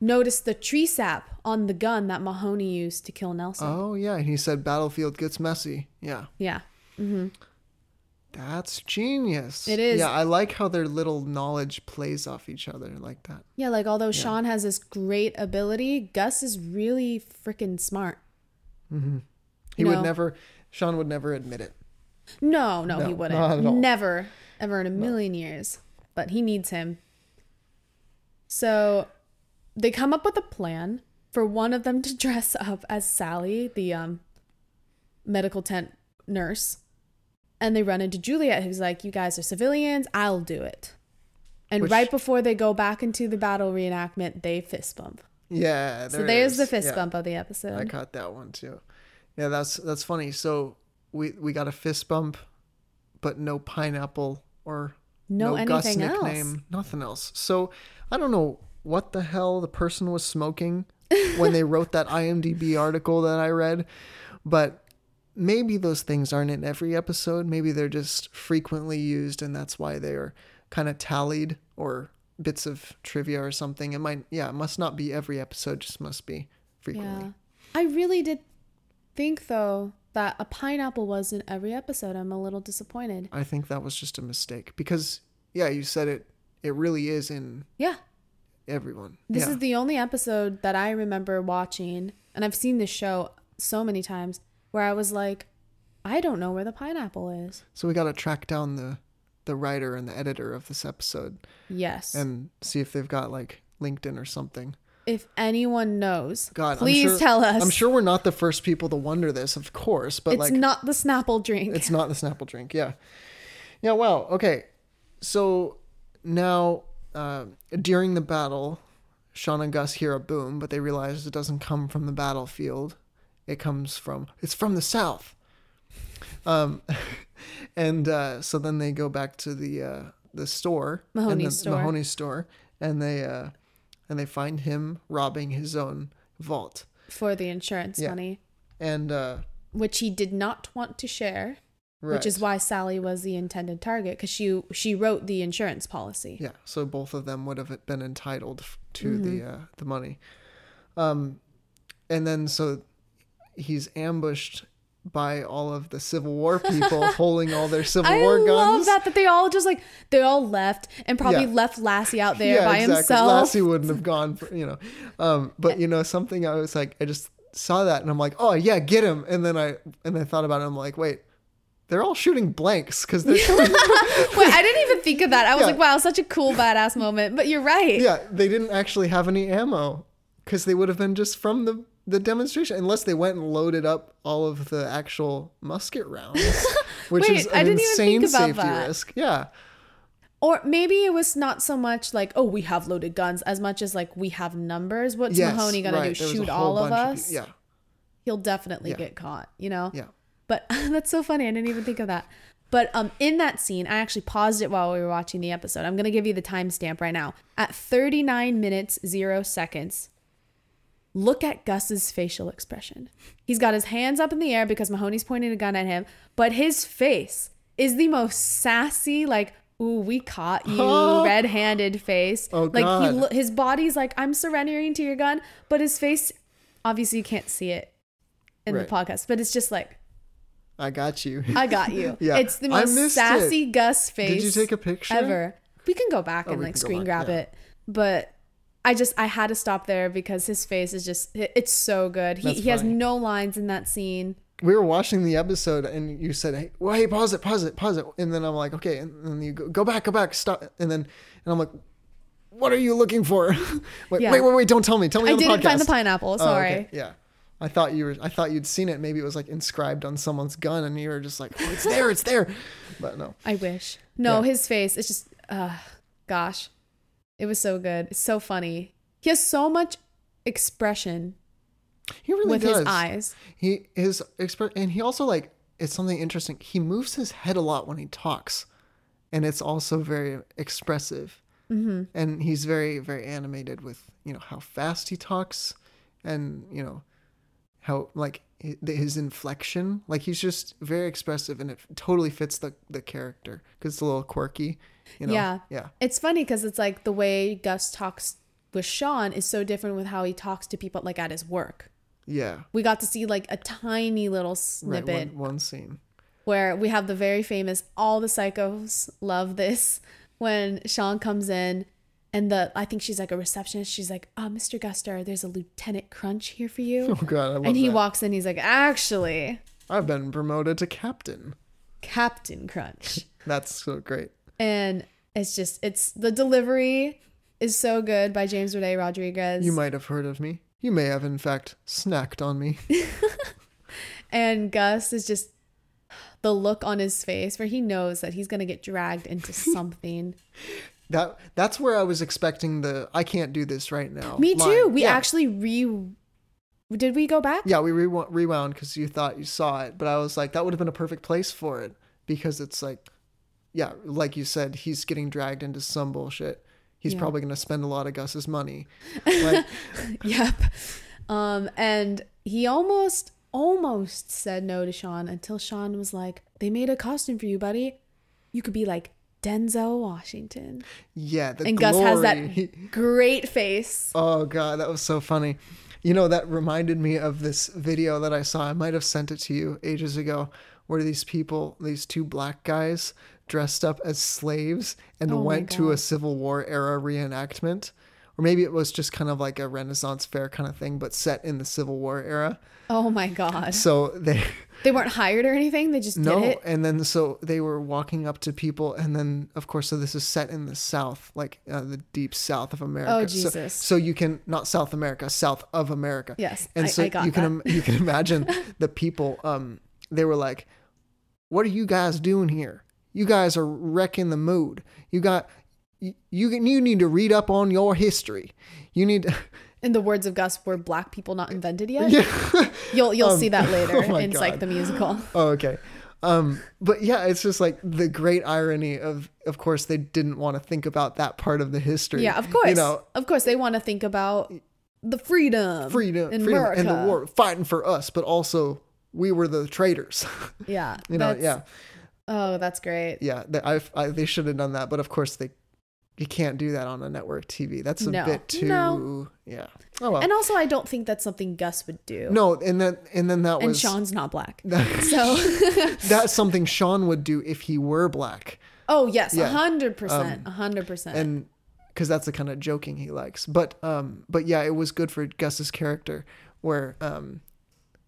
Speaker 2: Notice the tree sap on the gun that Mahoney used to kill Nelson.
Speaker 1: Oh yeah, and he said battlefield gets messy. Yeah.
Speaker 2: Yeah. Mm-hmm.
Speaker 1: That's genius.
Speaker 2: It is.
Speaker 1: Yeah, I like how their little knowledge plays off each other like that.
Speaker 2: Yeah, like although Shawn has this great ability, Gus is really freaking smart.
Speaker 1: He
Speaker 2: You
Speaker 1: would never, Shawn would never admit it.
Speaker 2: No, no,
Speaker 1: No,
Speaker 2: he wouldn't. Never, ever in a million years. But he needs him. So they come up with a plan for one of them to dress up as Sally, the um, medical tent nurse. And they run into Juliet, who's like, You guys are civilians, I'll do it. And
Speaker 1: Which-
Speaker 2: right before they go back into the battle reenactment, they fist bump.
Speaker 1: Yeah.
Speaker 2: So there's
Speaker 1: is.
Speaker 2: the fist
Speaker 1: Yeah,
Speaker 2: bump of the episode.
Speaker 1: I caught that one too. Yeah, that's that's funny. So we we got a fist bump, but no pineapple or
Speaker 2: No
Speaker 1: Gus
Speaker 2: anything else.
Speaker 1: nickname, nothing else. So I don't know what the hell the person was smoking when they wrote that IMDb article that I read, but maybe those things aren't in every episode. Maybe they're just frequently used, and that's why they're kind of tallied or bits of trivia or something. It might, yeah, it must not be every episode. Just must be frequently.
Speaker 2: Yeah. I really did think though that a pineapple was in every episode. I'm a little disappointed.
Speaker 1: I think that was just a mistake because, yeah, you said it. It really is in
Speaker 2: Yeah.
Speaker 1: everyone.
Speaker 2: This
Speaker 1: yeah.
Speaker 2: is the only episode that I remember watching, and I've seen this show so many times where I was like, I don't know where the pineapple is.
Speaker 1: so we got to track down the the writer and the editor of this episode
Speaker 2: Yes.
Speaker 1: and see if they've got like LinkedIn or something.
Speaker 2: If anyone knows,
Speaker 1: God,
Speaker 2: please
Speaker 1: sure,
Speaker 2: tell us.
Speaker 1: I'm sure we're not the first people to wonder this, of course, but
Speaker 2: it's
Speaker 1: like
Speaker 2: not the Snapple drink.
Speaker 1: it's not the Snapple drink. Yeah, yeah. Wow. Okay. So now uh, during the battle, Shawn and Gus hear a boom, but they realize it doesn't come from the battlefield. It comes from it's from the south. Um, and uh, so then they go back to the uh, the store, and
Speaker 2: Mahoney's
Speaker 1: the-
Speaker 2: store.
Speaker 1: Mahoney's store, and they uh, and they find him robbing his own vault,
Speaker 2: for the insurance
Speaker 1: Yeah.
Speaker 2: money,
Speaker 1: and uh,
Speaker 2: which he did not want to share. right. Which is why Sally was the intended target because she she wrote the insurance policy.
Speaker 1: Yeah, so both of them would have been entitled to
Speaker 2: Mm-hmm.
Speaker 1: the uh, the money. Um, and then so he's ambushed by all of the Civil War people holding all their Civil
Speaker 2: I
Speaker 1: War guns.
Speaker 2: I love that that they all just like they all left and probably
Speaker 1: Yeah.
Speaker 2: left Lassie out there by himself.
Speaker 1: Lassie wouldn't have gone, for, you know. Um, but you know something, I was like, I just saw that and I'm like, oh yeah, get him. And then I and I thought about it. I'm like, wait, they're all shooting blanks because they're.
Speaker 2: Wait, I didn't even think of that. I was
Speaker 1: Yeah.
Speaker 2: like, wow, such a cool badass moment. But you're right.
Speaker 1: yeah, they didn't actually have any ammo because they would have been just from the the demonstration, unless they went and loaded up all of the actual musket rounds, which
Speaker 2: Wait,
Speaker 1: is an
Speaker 2: I didn't even
Speaker 1: insane safety
Speaker 2: that.
Speaker 1: risk. Yeah,
Speaker 2: Or maybe it was not so much like, oh, we have loaded guns, as much as like we have numbers. What's
Speaker 1: yes,
Speaker 2: Mahoney gonna
Speaker 1: right.
Speaker 2: do?
Speaker 1: There was a
Speaker 2: Shoot all of us?
Speaker 1: pe- yeah,
Speaker 2: He'll definitely
Speaker 1: Yeah.
Speaker 2: get caught. You know.
Speaker 1: yeah.
Speaker 2: But that's so funny. I didn't even think of that. But um, in that scene, I actually paused it while we were watching the episode. I'm gonna give you the timestamp right now. At 39 minutes zero seconds, look at Gus's facial expression. He's got his hands up in the air because Mahoney's pointing a gun at him, but his face is the most sassy, like, "Ooh, we caught you," red-handed face.
Speaker 1: Oh,
Speaker 2: like he, lo- his body's like, "I'm surrendering to your gun," but his face, obviously, you can't see it in
Speaker 1: Right.
Speaker 2: the podcast, but it's just like.
Speaker 1: I got you.
Speaker 2: I got you.
Speaker 1: Yeah.
Speaker 2: It's the most sassy
Speaker 1: it.
Speaker 2: Gus face.
Speaker 1: Did you take a picture?
Speaker 2: Ever. We can go back
Speaker 1: Oh,
Speaker 2: and like screen
Speaker 1: back,
Speaker 2: grab
Speaker 1: yeah.
Speaker 2: it. But I just I had to stop there because his face is just it's so good. He he has no lines in that scene.
Speaker 1: we were watching the episode and you said, "Hey, well, hey, pause it, pause it, pause it," and then I'm like, "Okay," and then you go, go back, go back, stop, and then and I'm like, "What are you looking for?" wait,
Speaker 2: Yeah.
Speaker 1: wait, wait, wait! Don't tell me. Tell me
Speaker 2: I didn't find the
Speaker 1: podcast.
Speaker 2: pineapple,
Speaker 1: Oh,
Speaker 2: sorry.
Speaker 1: okay, Yeah. I thought you were. I thought you'd seen it. Maybe it was like inscribed on someone's gun, and you were just like, "Oh, it's there, it's there." But no.
Speaker 2: I wish. No,
Speaker 1: Yeah.
Speaker 2: his face it's just uh gosh. It was so good. It's so funny. He has so much expression
Speaker 1: He really
Speaker 2: with
Speaker 1: does.
Speaker 2: his eyes.
Speaker 1: He his express, and he also like it's something interesting. He moves his head a lot when he talks, and it's also very expressive. Mm-hmm. And he's very very animated with you know how fast he talks, and you know how like his inflection. Like he's just very expressive, and it totally fits the the character because it's a little quirky. You know?
Speaker 2: Yeah.
Speaker 1: Yeah.
Speaker 2: It's funny because it's like the way Gus talks with Shawn is so different with how he talks to people like at his work.
Speaker 1: Yeah.
Speaker 2: We got to see like a tiny little
Speaker 1: Right.
Speaker 2: snippet.
Speaker 1: One, one scene.
Speaker 2: where we have the very famous all the psychos love this when Shawn comes in and the I think she's like a receptionist. She's like, "Oh, Mr. Guster, there's a Lieutenant Crunch here for you."
Speaker 1: Oh god, I love
Speaker 2: and he
Speaker 1: that.
Speaker 2: walks in. He's like, "Actually,
Speaker 1: I've been promoted to captain.
Speaker 2: Captain Crunch."
Speaker 1: That's so great.
Speaker 2: And it's just it's the delivery is so good by James Renee Rodriguez.
Speaker 1: You might have heard of me. You may have, in fact, snacked on me.
Speaker 2: and Gus is just the look on his face where he knows that he's gonna get dragged into something.
Speaker 1: That that's where I was expecting the I can't do this right now.
Speaker 2: Me too.
Speaker 1: line.
Speaker 2: We
Speaker 1: Yeah.
Speaker 2: actually re. Did we go back?
Speaker 1: Yeah, we rewo- rewound because you thought you saw it, but I was like, that would have been a perfect place for it because it's like, yeah, like you said, he's getting dragged into some bullshit. He's
Speaker 2: Yeah.
Speaker 1: probably going to spend a lot of Gus's money. Like,
Speaker 2: Yep. Um, and he almost, almost said no to Shawn until Shawn was like, "They made a costume for you, buddy. You could be like Denzel Washington."
Speaker 1: yeah, the
Speaker 2: And
Speaker 1: glory.
Speaker 2: Gus has that great face.
Speaker 1: Oh god, that was so funny. You know, that reminded me of this video that I saw. I might have sent it to you ages ago, where these people, these two black guys, dressed up as slaves and
Speaker 2: Oh
Speaker 1: went to a Civil War era reenactment. Or maybe it was just kind of like a Renaissance fair kind of thing, but set in the Civil War era.
Speaker 2: Oh my god.
Speaker 1: So they
Speaker 2: They weren't hired or anything. They just
Speaker 1: no,
Speaker 2: did it.
Speaker 1: and then so they were walking up to people, and then of course, so this is set in the South, like uh, the deep South of America.
Speaker 2: Oh,
Speaker 1: So-
Speaker 2: Jesus.
Speaker 1: So, you can not South America, South of America.
Speaker 2: Yes,
Speaker 1: and
Speaker 2: I-
Speaker 1: so
Speaker 2: I
Speaker 1: you can
Speaker 2: that.
Speaker 1: im- you can imagine the people. Um, they were like, "What are you guys doing here? You guys are wrecking the mood. You got." You, you need to read up on your history. You need to,
Speaker 2: In the words of Gus, were black people not invented yet?
Speaker 1: yeah.
Speaker 2: You'll you'll see that later
Speaker 1: oh
Speaker 2: in Psych the musical.
Speaker 1: Oh, okay. Um, but yeah, it's just like the great irony of, of course, they didn't want to think about that part of the history.
Speaker 2: Yeah, of course.
Speaker 1: You know,
Speaker 2: of course, they want to think about the freedom,
Speaker 1: freedom,
Speaker 2: in
Speaker 1: freedom,
Speaker 2: America.
Speaker 1: and the war, fighting for us, but also we were the traitors.
Speaker 2: Yeah,
Speaker 1: you know, yeah,
Speaker 2: Oh, that's great.
Speaker 1: yeah. They, I, I, they should have done that, but of course they, you can't do that on a network TV. That's a
Speaker 2: No.
Speaker 1: bit too,
Speaker 2: No.
Speaker 1: yeah. Oh well.
Speaker 2: And also, I don't think that's something Gus would do.
Speaker 1: no, and then and then that
Speaker 2: and
Speaker 1: was
Speaker 2: Shawn's not black.
Speaker 1: that,
Speaker 2: So,
Speaker 1: that's something Shawn would do if he were black.
Speaker 2: oh yes, a
Speaker 1: Yeah.
Speaker 2: hundred percent, a hundred percent.
Speaker 1: and because that's the kind of joking he likes. But um, but yeah, it was good for Gus's character where um,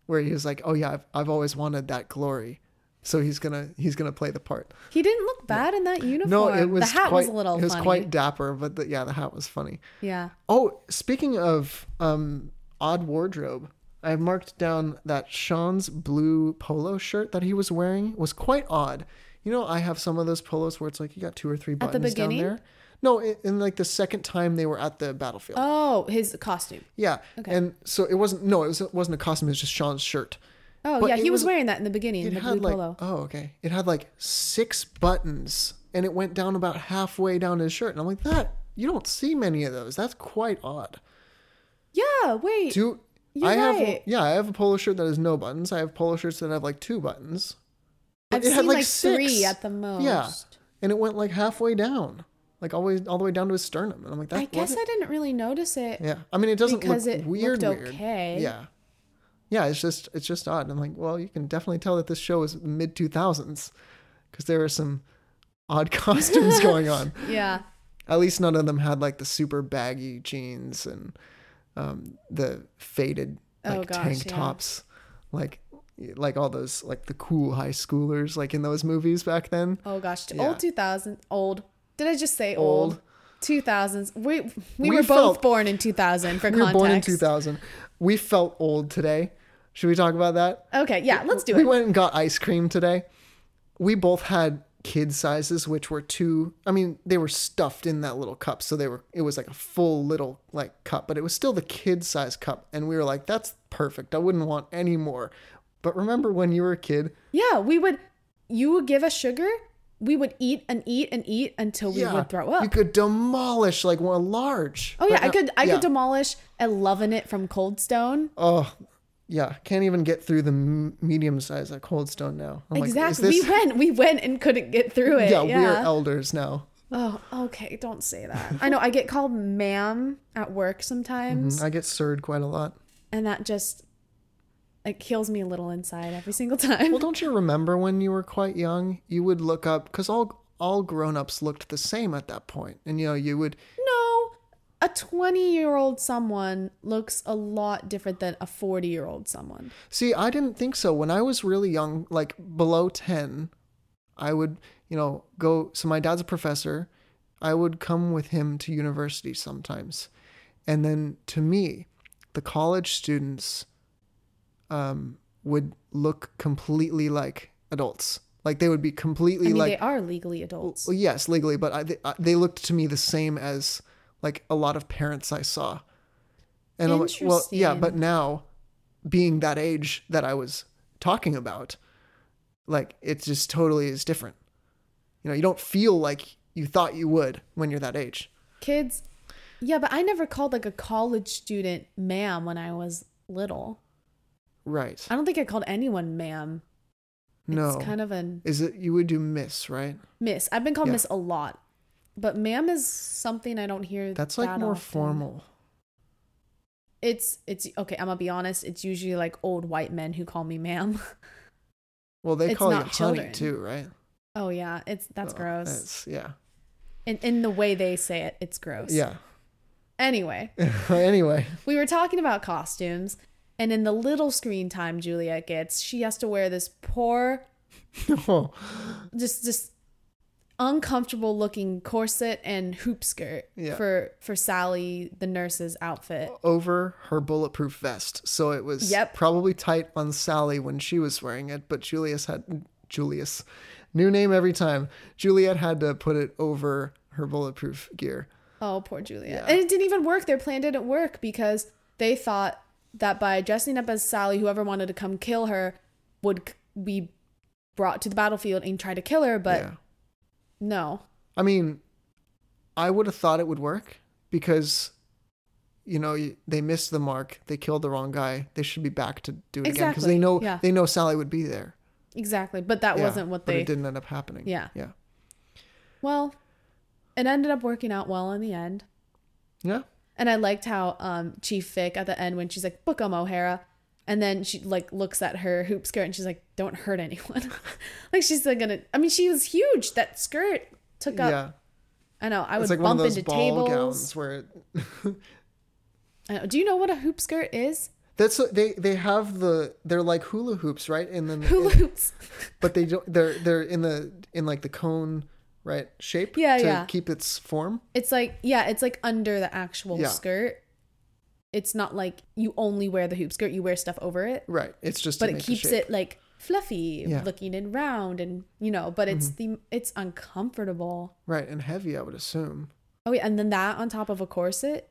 Speaker 1: where he was like, oh yeah, I've, I've always wanted that glory, so he's gonna he's gonna play the part.
Speaker 2: He didn't look bad in that uniform.
Speaker 1: No, it was
Speaker 2: the hat
Speaker 1: quite,
Speaker 2: was a little
Speaker 1: it was
Speaker 2: funny.
Speaker 1: quite dapper, but the, yeah, the hat was funny.
Speaker 2: yeah.
Speaker 1: Oh, speaking of um, odd wardrobe, I marked down that Shawn's blue polo shirt that he was wearing was quite odd. You know, I have some of those polos where it's like you got two or three
Speaker 2: the
Speaker 1: buttons down there. No, in, in like the second time they were at the battlefield.
Speaker 2: Oh, his costume.
Speaker 1: Yeah.
Speaker 2: Okay.
Speaker 1: And so it wasn't no, it, was, it wasn't a costume, it was just Shawn's shirt.
Speaker 2: Oh
Speaker 1: But
Speaker 2: yeah, he was,
Speaker 1: was-
Speaker 2: wearing that in the beginning,
Speaker 1: It
Speaker 2: the
Speaker 1: had
Speaker 2: blue
Speaker 1: like
Speaker 2: polo.
Speaker 1: oh, okay. It had like six buttons and it went down about halfway down his shirt. And I'm like, that you don't see many of those. That's quite odd.
Speaker 2: Yeah, wait.
Speaker 1: Do
Speaker 2: You're
Speaker 1: I have yeah, I have a polo shirt that has no buttons. I have polo shirts that have like two buttons. But
Speaker 2: I've
Speaker 1: it had, like,
Speaker 2: like, three at the most.
Speaker 1: Yeah. And it went like halfway down. Like always all the way down to his sternum. And I'm like, that
Speaker 2: I guess I didn't really notice it.
Speaker 1: Yeah, I mean, it doesn't
Speaker 2: Because
Speaker 1: look
Speaker 2: it
Speaker 1: weird.
Speaker 2: looked
Speaker 1: weird.
Speaker 2: okay.
Speaker 1: Yeah, yeah. It's just it's just odd. I'm like, well, you can definitely tell that this show is mid 2000s because there are some odd costumes going on.
Speaker 2: Yeah.
Speaker 1: At least none of them had like the super baggy jeans and um, the faded like
Speaker 2: Oh, gosh,
Speaker 1: tank
Speaker 2: yeah.
Speaker 1: tops, like like all those like the cool high schoolers like in those movies back then.
Speaker 2: Oh gosh,
Speaker 1: Yeah.
Speaker 2: old 2000, old. Did I just say
Speaker 1: Old.
Speaker 2: old? 2000s. We we,
Speaker 1: We
Speaker 2: were
Speaker 1: felt-
Speaker 2: both born in 2000 for
Speaker 1: We were born in 2000. We felt old today. Should we talk about that?
Speaker 2: Okay, yeah, let's do
Speaker 1: we
Speaker 2: it.
Speaker 1: We went and got ice cream today. We both had kid sizes, which were two. I mean, they were stuffed in that little cup, so they were. It was like a full little like cup, but it was still the kid size cup, and we were like, "That's perfect. I wouldn't want any more." But remember when you were a kid?
Speaker 2: Yeah, we would you would give us sugar, we would eat and eat and eat until we would throw up.
Speaker 1: You could demolish like one large.
Speaker 2: oh yeah,
Speaker 1: But
Speaker 2: I could I
Speaker 1: yeah.
Speaker 2: could demolish a loving it from Cold Stone.
Speaker 1: Oh, yeah. Can't even get through the m- medium size at Cold Stone now. I'm like,
Speaker 2: exactly.
Speaker 1: this-
Speaker 2: we went we went and couldn't get through it.
Speaker 1: yeah,
Speaker 2: Yeah.
Speaker 1: we're elders now.
Speaker 2: Oh, okay, don't say that. I know I get called ma'am at work sometimes, mm-hmm.
Speaker 1: I get served quite a lot.
Speaker 2: and that just it kills me a little inside every single time.
Speaker 1: Well, don't you remember when you were quite young? You would look up because all all grown-ups looked the same at that point, and you know you would.
Speaker 2: no, a 20 year old someone looks a lot different than a 40 year old someone.
Speaker 1: See, I didn't think so. When I was really young, like below 10, I would, you know, go. So my dad's a professor. I would come with him to university sometimes. And then to me, the college students um, would look completely like adults. Like they would be completely
Speaker 2: I mean,
Speaker 1: like
Speaker 2: they are legally adults.
Speaker 1: well, yes, legally, but I, they, I- they looked to me the same as like a lot of parents I saw. And I'm like, well, yeah, but now being that age that I was talking about, like it just totally is different. You know, you don't feel like you thought you would when you're that age.
Speaker 2: Kids, yeah, but I never called like a college student ma'am when I was little.
Speaker 1: Right.
Speaker 2: I don't think I called anyone ma'am.
Speaker 1: No.
Speaker 2: It's kind of an.
Speaker 1: Is it you would do miss, right?
Speaker 2: miss. I've been called
Speaker 1: Yeah.
Speaker 2: miss a lot, but ma'am is something I don't hear.
Speaker 1: That's like
Speaker 2: that
Speaker 1: more
Speaker 2: often.
Speaker 1: formal.
Speaker 2: It's it's okay. I'm gonna be honest. It's usually like old white men who call me ma'am.
Speaker 1: Well, they
Speaker 2: It's
Speaker 1: call you honey
Speaker 2: children.
Speaker 1: too, right?
Speaker 2: Oh yeah, it's that's
Speaker 1: Oh,
Speaker 2: gross.
Speaker 1: that's- yeah.
Speaker 2: In in the way they say it, it's gross.
Speaker 1: Yeah.
Speaker 2: Anyway,
Speaker 1: anyway.
Speaker 2: we were talking about costumes, and in the little screen time Juliet gets, she has to wear this poor,
Speaker 1: Oh,
Speaker 2: just just uncomfortable looking corset and hoop skirt
Speaker 1: Yeah.
Speaker 2: for for Sally the nurse's outfit.
Speaker 1: over her bulletproof vest. So it was
Speaker 2: Yep.
Speaker 1: probably tight on Sally when she was wearing it, but Julius had Julius. New name every time. Juliet had to put it over her bulletproof gear.
Speaker 2: Oh, poor Juliet.
Speaker 1: Yeah.
Speaker 2: And it didn't even work. Their plan didn't work because they thought that by dressing up as Sally, whoever wanted to come kill her would be brought to the battlefield and try to kill her. But
Speaker 1: yeah.
Speaker 2: No.
Speaker 1: I mean, I would have thought it would work because you know, they missed the mark. They killed the wrong guy. They should be back to do it again because they know
Speaker 2: yeah.
Speaker 1: they know Sally would be there.
Speaker 2: Exactly. But that
Speaker 1: Yeah,
Speaker 2: wasn't what
Speaker 1: but
Speaker 2: they.
Speaker 1: it didn't end up happening.
Speaker 2: Yeah.
Speaker 1: Yeah.
Speaker 2: Well, it ended up working out well in the end.
Speaker 1: Yeah.
Speaker 2: And I liked how um, Chief Vick at the end when she's like, "Book 'em, O'Hara," and then she like looks at her hoop skirt and she's like, "Don't hurt anyone." like she's like gonna. I mean, she was huge. That skirt took up.
Speaker 1: yeah.
Speaker 2: I know. I would
Speaker 1: like one
Speaker 2: bump
Speaker 1: of those
Speaker 2: into
Speaker 1: ball
Speaker 2: tables.
Speaker 1: gowns where it,
Speaker 2: I know. Do you know what a hoop skirt is?
Speaker 1: That's they they have the they're like hula hoops, right? And then
Speaker 2: Hula hoops.
Speaker 1: but they don't they're they're in the in like the cone right shape
Speaker 2: Yeah,
Speaker 1: to
Speaker 2: yeah.
Speaker 1: keep its form.
Speaker 2: It's like yeah, it's like under the actual
Speaker 1: Yeah.
Speaker 2: skirt. It's not like you only wear the hoop skirt. You wear stuff over it,
Speaker 1: Right. It's just
Speaker 2: but it keeps it like fluffy
Speaker 1: Yeah. Mm-hmm.
Speaker 2: looking and round and you know. But it's the it's uncomfortable.
Speaker 1: right and heavy, I would assume.
Speaker 2: Oh yeah, and then that on top of a corset.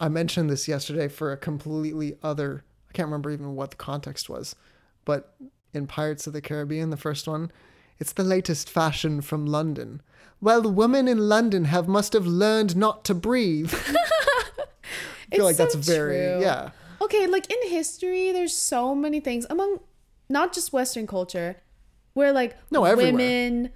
Speaker 1: I mentioned this yesterday for a completely other I can't remember even what the context was, but in Pirates of the Caribbean, the first one, it's the latest fashion from London. Well, the women in London have must have learned not to breathe. I
Speaker 2: It's
Speaker 1: feel like that's very
Speaker 2: true.
Speaker 1: yeah.
Speaker 2: Okay, like in history, there's so many things among not just Western culture where like
Speaker 1: No, everywhere.
Speaker 2: women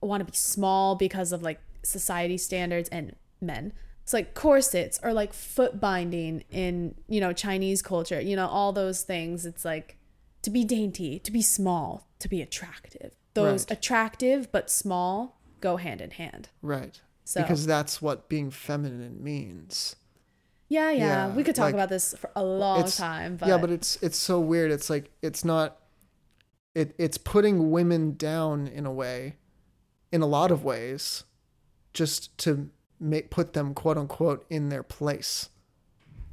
Speaker 2: want to be small because of like society standards and men. It's like corsets or like foot binding in, you know, Chinese culture, you know, all those things. It's like to be dainty, to be small, to be attractive. Those
Speaker 1: Right.
Speaker 2: attractive but small go hand in hand.
Speaker 1: Right.
Speaker 2: So-
Speaker 1: because that's what being feminine means.
Speaker 2: Yeah, yeah.
Speaker 1: Yeah,
Speaker 2: we could talk
Speaker 1: like,
Speaker 2: about this for a long time, but,
Speaker 1: yeah but it's it's so weird it's like it's not it it's putting women down in a way in a lot of ways just to make put them quote unquote in their place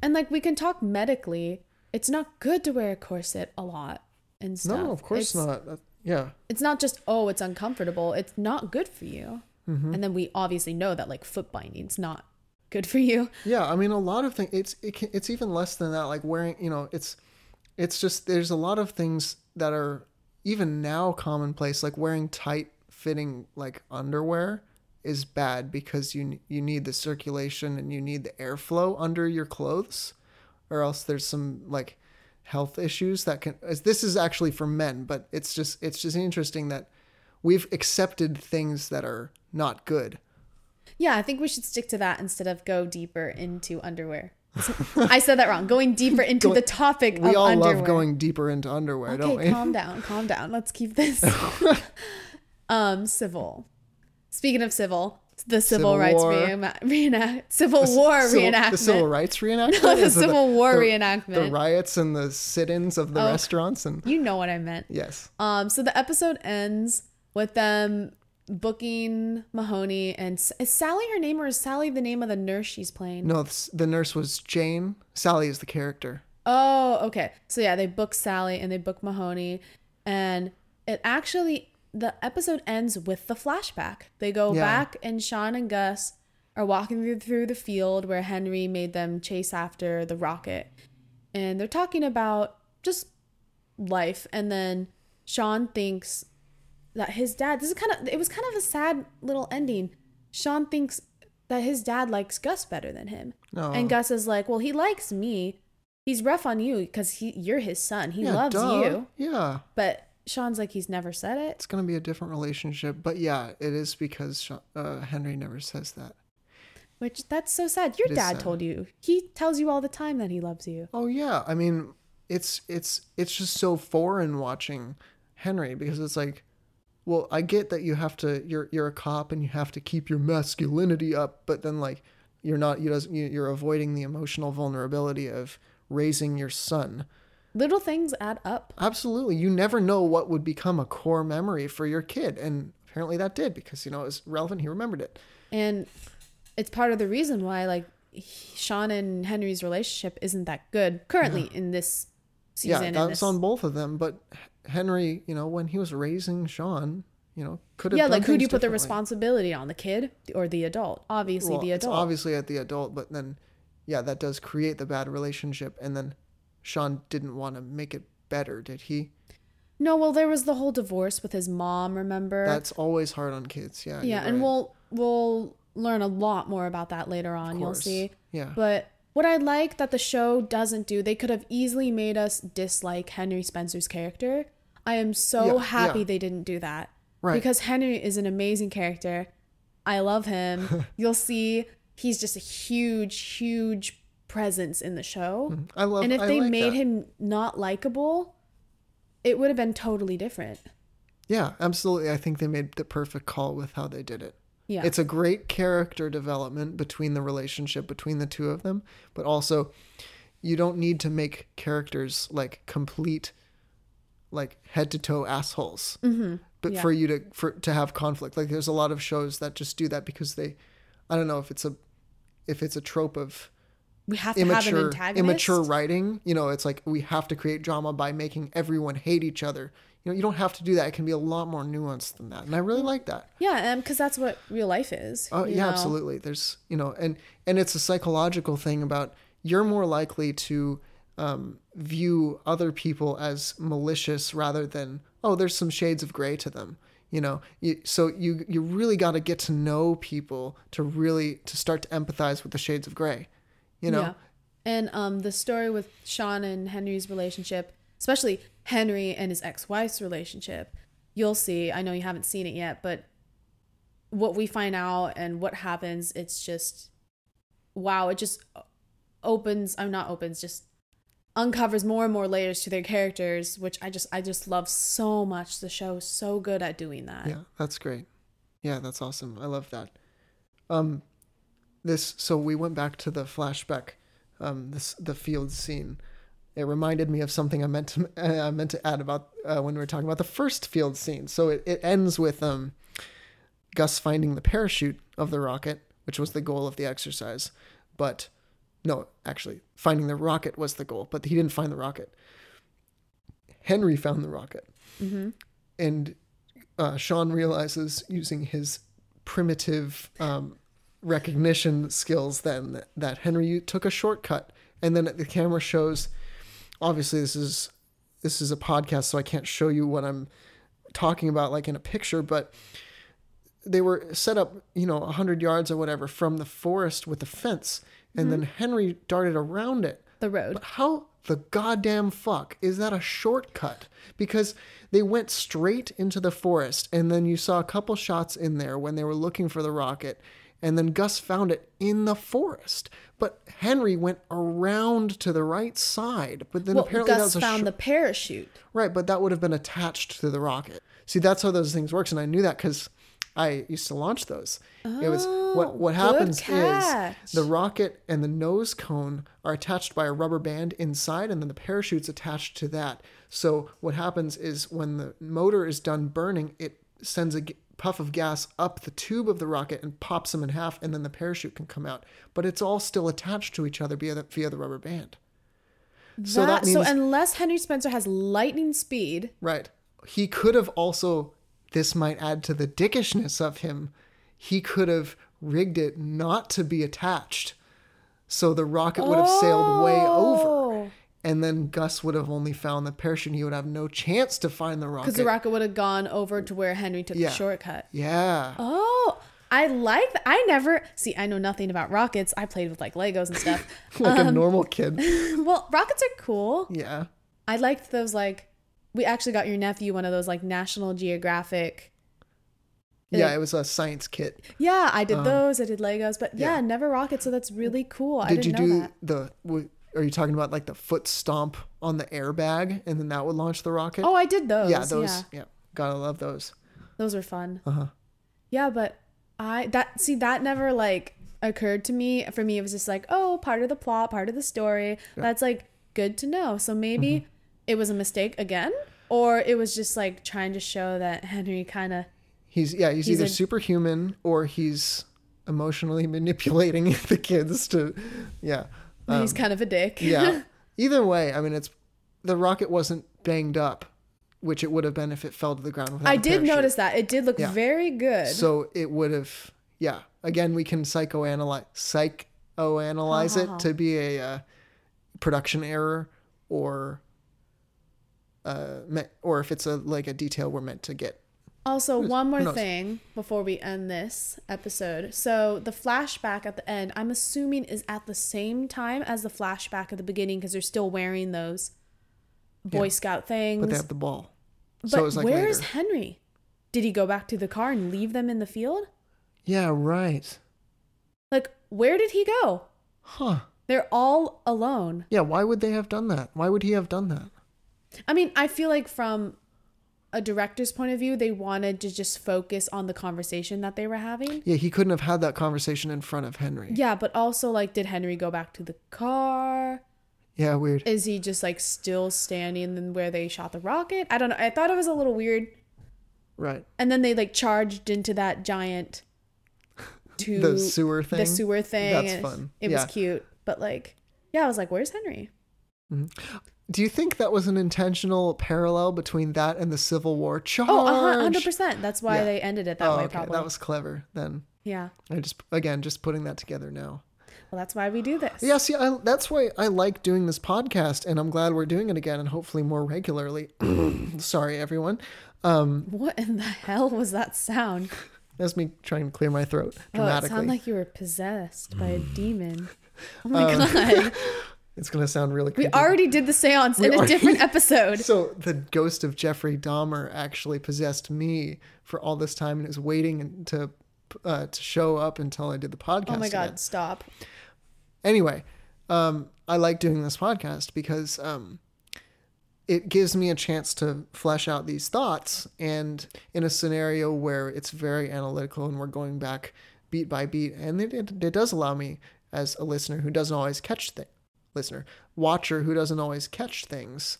Speaker 2: And like we can talk medically, it's not good to wear a corset a lot and stuff.
Speaker 1: no of course
Speaker 2: It's-
Speaker 1: not yeah
Speaker 2: It's not just oh, it's uncomfortable. It's not good for you.
Speaker 1: Mm-hmm.
Speaker 2: And then we obviously know that like foot binding's not good for you.
Speaker 1: yeah i mean a lot of things it's it can, it's even less than that like wearing you know it's it's just there's a lot of things that are even now commonplace like wearing tight fitting like underwear is bad because you you need the circulation and you need the airflow under your clothes or else there's some like health issues that can this is actually for men but it's just it's just interesting that we've accepted things that are not good
Speaker 2: Yeah, I think we should stick to that instead of go deeper into underwear. I said that wrong. Going deeper into the topic
Speaker 1: We all
Speaker 2: underwear.
Speaker 1: love going deeper into underwear, don't
Speaker 2: Okay,
Speaker 1: we?
Speaker 2: calm down, calm down. Let's keep this. um, civil. Speaking of civil, the civil,
Speaker 1: Civil
Speaker 2: rights
Speaker 1: War.
Speaker 2: reena- reenact, civil war
Speaker 1: Civil-
Speaker 2: reenactment.
Speaker 1: The civil rights reenactment?
Speaker 2: No, the Civil War
Speaker 1: the-
Speaker 2: reenactment.
Speaker 1: The riots and the sit-ins of the
Speaker 2: Oh.
Speaker 1: restaurants and
Speaker 2: you know what I meant.
Speaker 1: yes.
Speaker 2: Um, so the episode ends with them booking Mahoney and is Sally her name or is Sally the name of the nurse she's playing?
Speaker 1: No, the nurse was Jane. Sally is the character.
Speaker 2: Oh, okay. So yeah, they book Sally and they book Mahoney, and it actually the episode ends with the flashback. They go
Speaker 1: Yeah.
Speaker 2: back and Shawn and Gus are walking through, through the field where Henry made them chase after the rocket, and they're talking about just life. And then Shawn thinks that his dad. This is kind of it was kind of a sad little ending. Shawn thinks that his dad likes Gus better than him.
Speaker 1: No.
Speaker 2: And Gus is like, "Well, he likes me. He's rough on you because he you're his son. He
Speaker 1: yeah,
Speaker 2: loves
Speaker 1: duh.
Speaker 2: you."
Speaker 1: Yeah.
Speaker 2: But Shawn's like, he's never said it.
Speaker 1: It's going to be a different relationship. But yeah, it is because Sha- uh, Henry never says that.
Speaker 2: Which that's so sad. Your
Speaker 1: It
Speaker 2: dad
Speaker 1: sad.
Speaker 2: told you. He tells you all the time that he loves you.
Speaker 1: Oh yeah, I mean, it's it's it's just so foreign watching Henry because it's like, well, I get that you have to you're you're a cop and you have to keep your masculinity up, but then like you're not you doesn't you- you're avoiding the emotional vulnerability of raising your son.
Speaker 2: Little things add up.
Speaker 1: Absolutely, you never know what would become a core memory for your kid, and apparently that did because you know it was relevant. He remembered it.
Speaker 2: And it's part of the reason why like Shawn and Henry's relationship isn't that good currently in this season.
Speaker 1: yeah, that's
Speaker 2: this-
Speaker 1: on both of them. But Henry, you know, when he was raising Shawn, you know, could have
Speaker 2: Yeah, like who do you put the responsibility on, the kid or the adult? Obviously
Speaker 1: Well,
Speaker 2: the
Speaker 1: It's
Speaker 2: adult.
Speaker 1: obviously at the adult, but then, yeah, that does create the bad relationship. And then Shawn didn't want to make it better, did he?
Speaker 2: No, well there was the whole divorce with his mom, remember?
Speaker 1: That's always hard on kids. Yeah.
Speaker 2: yeah, and
Speaker 1: right.
Speaker 2: we'll we'll learn a lot more about that later on, you'll see.
Speaker 1: Yeah.
Speaker 2: But what I like that the show doesn't do, they could have easily made us dislike Henry Spencer's character. I am so
Speaker 1: Yeah,
Speaker 2: happy
Speaker 1: yeah.
Speaker 2: they didn't do that.
Speaker 1: Right.
Speaker 2: Because Henry is an amazing character. I love him. You'll see he's just a huge, huge presence in the show. Mm-hmm.
Speaker 1: I love.
Speaker 2: and if
Speaker 1: I
Speaker 2: they
Speaker 1: like
Speaker 2: made
Speaker 1: that.
Speaker 2: him not likable, it would have been totally different.
Speaker 1: Yeah, absolutely. I think they made the perfect call with how they did it.
Speaker 2: Yeah.
Speaker 1: It's a great character development between the relationship between the two of them, but also you don't need to make characters like complete like head to toe assholes. Mm-hmm. But
Speaker 2: Yeah.
Speaker 1: for you to for to have conflict, like there's a lot of shows that just do that because they I don't know if it's a if it's a trope of
Speaker 2: we have to have an
Speaker 1: immature
Speaker 2: antagonist.
Speaker 1: immature writing you know it's like we have to create drama by making everyone hate each other you know you don't have to do that it can be a lot more nuanced than that and i really like that
Speaker 2: Yeah, because that's what real life is.
Speaker 1: oh yeah
Speaker 2: know?
Speaker 1: absolutely there's you know and and it's a psychological thing about you're more likely to um, view other people as malicious rather than oh there's some shades of gray to them you know you, so you you really got to get to know people to really to start to empathize with the shades of gray you know
Speaker 2: Yeah. And um, the story with Shawn and Henry's relationship, especially Henry and his ex-wife's relationship, you'll see. I know you haven't seen it yet, but what we find out and what happens, it's just wow. It just opens. I'm not opens. Just uncovers more and more layers to their characters, which I just I just love so much. The show is so good at doing that.
Speaker 1: Yeah, that's great. Yeah, that's awesome. I love that. Um, this so we went back to the flashback, um, this the field scene. It reminded me of something I meant to I meant to add about uh, when we were talking about the first field scene. So it, it ends with um, Gus finding the parachute of the rocket, which was the goal of the exercise, but no, actually finding the rocket was the goal, but he didn't find the rocket. Henry found the rocket and uh, Shawn realizes using his primitive um, recognition skills then that, that Henry took a shortcut, and then the camera shows. Obviously, this is this is a podcast, so I can't show you what I'm talking about like in a picture, but they were set up, you know, hundred yards or whatever from the forest with a fence, and then mm-hmm. Henry darted around it.
Speaker 2: The road.
Speaker 1: But how the goddamn fuck is that a shortcut? Because they went straight into the forest, and then you saw a couple shots in there when they were looking for the rocket, and then Gus found it in the forest. But Henry went around to the right side. But then
Speaker 2: Well,
Speaker 1: apparently that
Speaker 2: Gus
Speaker 1: was a
Speaker 2: found
Speaker 1: sh-
Speaker 2: the parachute.
Speaker 1: right, but that would have been attached to the rocket. See, that's how those things works, and I knew that because I used to launch those. it was what what
Speaker 2: Oh,
Speaker 1: happens
Speaker 2: catch.
Speaker 1: is the rocket and the nose cone are attached by a rubber band inside, and then the parachute's attached to that. So what happens is when the motor is done burning, it sends a puff of gas up the tube of the rocket and pops them in half, and then the parachute can come out. But it's all still attached to each other via the, via the rubber band. So that
Speaker 2: That- so unless Henry Spencer has lightning speed,
Speaker 1: Right. He could have also, this might add to the dickishness of him, he could have rigged it not to be attached. So the rocket would have sailed way over.
Speaker 2: Oh.
Speaker 1: And then Gus would have only found the parachute. He would have no chance to find the rocket.
Speaker 2: because the rocket would have gone over to where Henry took
Speaker 1: Yeah.
Speaker 2: the shortcut.
Speaker 1: yeah.
Speaker 2: Oh, I like that. I never see. I know nothing about rockets. I played with like Legos and stuff.
Speaker 1: like
Speaker 2: um,
Speaker 1: a normal kid.
Speaker 2: well, rockets are cool.
Speaker 1: Yeah.
Speaker 2: I liked those like. We actually got your nephew one of those like National Geographic.
Speaker 1: Yeah, it was a science kit.
Speaker 2: Yeah, I did those. I did Legos, but yeah,
Speaker 1: Um, yeah.
Speaker 2: never rockets. So that's really cool.
Speaker 1: Did you
Speaker 2: didn't know
Speaker 1: do
Speaker 2: that.
Speaker 1: the, w- are you talking about like the foot stomp on the airbag and then that would launch the rocket?
Speaker 2: Oh, I did those.
Speaker 1: yeah, those.
Speaker 2: Yeah,
Speaker 1: Yeah. Gotta love those.
Speaker 2: those were fun.
Speaker 1: Uh huh.
Speaker 2: Yeah, but I that see that never like occurred to me. For me, it was just like, oh, part of the plot, part of the story. That's like good to know. So maybe
Speaker 1: Mm-hmm.
Speaker 2: It was a mistake again, or it was just like trying to show that Henry kind of.
Speaker 1: He's yeah, he's,
Speaker 2: He's
Speaker 1: either
Speaker 2: a-
Speaker 1: superhuman or he's emotionally manipulating the kids to yeah.
Speaker 2: he's kind of a dick.
Speaker 1: Um, Yeah. either way, I mean it's the rocket wasn't banged up, which it would have been if it fell to the ground without
Speaker 2: I did notice that. It did look
Speaker 1: Yeah.
Speaker 2: very good.
Speaker 1: So it would have yeah. Again, we can psychoanalyze psychoanalyze it to be a uh, production error or uh me- or if it's a like a detail we're meant to get.
Speaker 2: Also, one more thing before we end this episode. So, the flashback at the end, I'm assuming is at the same time as the flashback at the beginning because they're still wearing those Boy
Speaker 1: Yeah.
Speaker 2: Scout things.
Speaker 1: But they have the ball.
Speaker 2: But
Speaker 1: so like
Speaker 2: where is. Henry? Did he go back to the car and leave them in the field?
Speaker 1: Yeah, right.
Speaker 2: Like, where did he go?
Speaker 1: Huh.
Speaker 2: They're all alone.
Speaker 1: Yeah, why would they have done that? Why would he have done that?
Speaker 2: I mean, I feel like from a director's point of view, they wanted to just focus on the conversation that they were having.
Speaker 1: Yeah, he couldn't have had that conversation in front of Henry.
Speaker 2: Yeah, but also, like, did Henry go back to the car?
Speaker 1: Yeah, weird.
Speaker 2: Is he just like still standing in where they shot the rocket? I don't know. I thought it was a little weird.
Speaker 1: Right.
Speaker 2: And then they like charged into that giant to
Speaker 1: The sewer thing.
Speaker 2: the sewer thing.
Speaker 1: That's fun.
Speaker 2: It
Speaker 1: Yeah.
Speaker 2: was cute, but like, yeah, I was like, "Where's Henry?" Mm-hmm.
Speaker 1: Do you think that was an intentional parallel between that and the Civil War? Charge.
Speaker 2: Oh, a hundred percent. That's why
Speaker 1: Yeah.
Speaker 2: they ended it that
Speaker 1: Oh,
Speaker 2: way.
Speaker 1: okay.
Speaker 2: Probably.
Speaker 1: That was clever. Then
Speaker 2: yeah.
Speaker 1: I just again just putting that together now.
Speaker 2: Well, that's why we do this.
Speaker 1: Yeah, see, I, that's why I like doing this podcast, and I'm glad we're doing it again, and hopefully more regularly. Sorry, everyone. Um,
Speaker 2: What in the hell was that sound?
Speaker 1: that's me trying to clear my throat dramatically.
Speaker 2: Oh, it sounded like you were possessed by a demon. Oh my god.
Speaker 1: it's gonna sound really.
Speaker 2: We already did the seance in a
Speaker 1: already-
Speaker 2: different episode.
Speaker 1: So the ghost of Jeffrey Dahmer actually possessed me for all this time and is waiting to uh, to show up until I did the podcast.
Speaker 2: Oh my god,
Speaker 1: again.
Speaker 2: stop.
Speaker 1: Anyway, um, I like doing this podcast because um, it gives me a chance to flesh out these thoughts, and in a scenario where it's very analytical and we're going back beat by beat, and it, it, it does allow me as a listener who doesn't always catch things, listener, watcher who doesn't always catch things,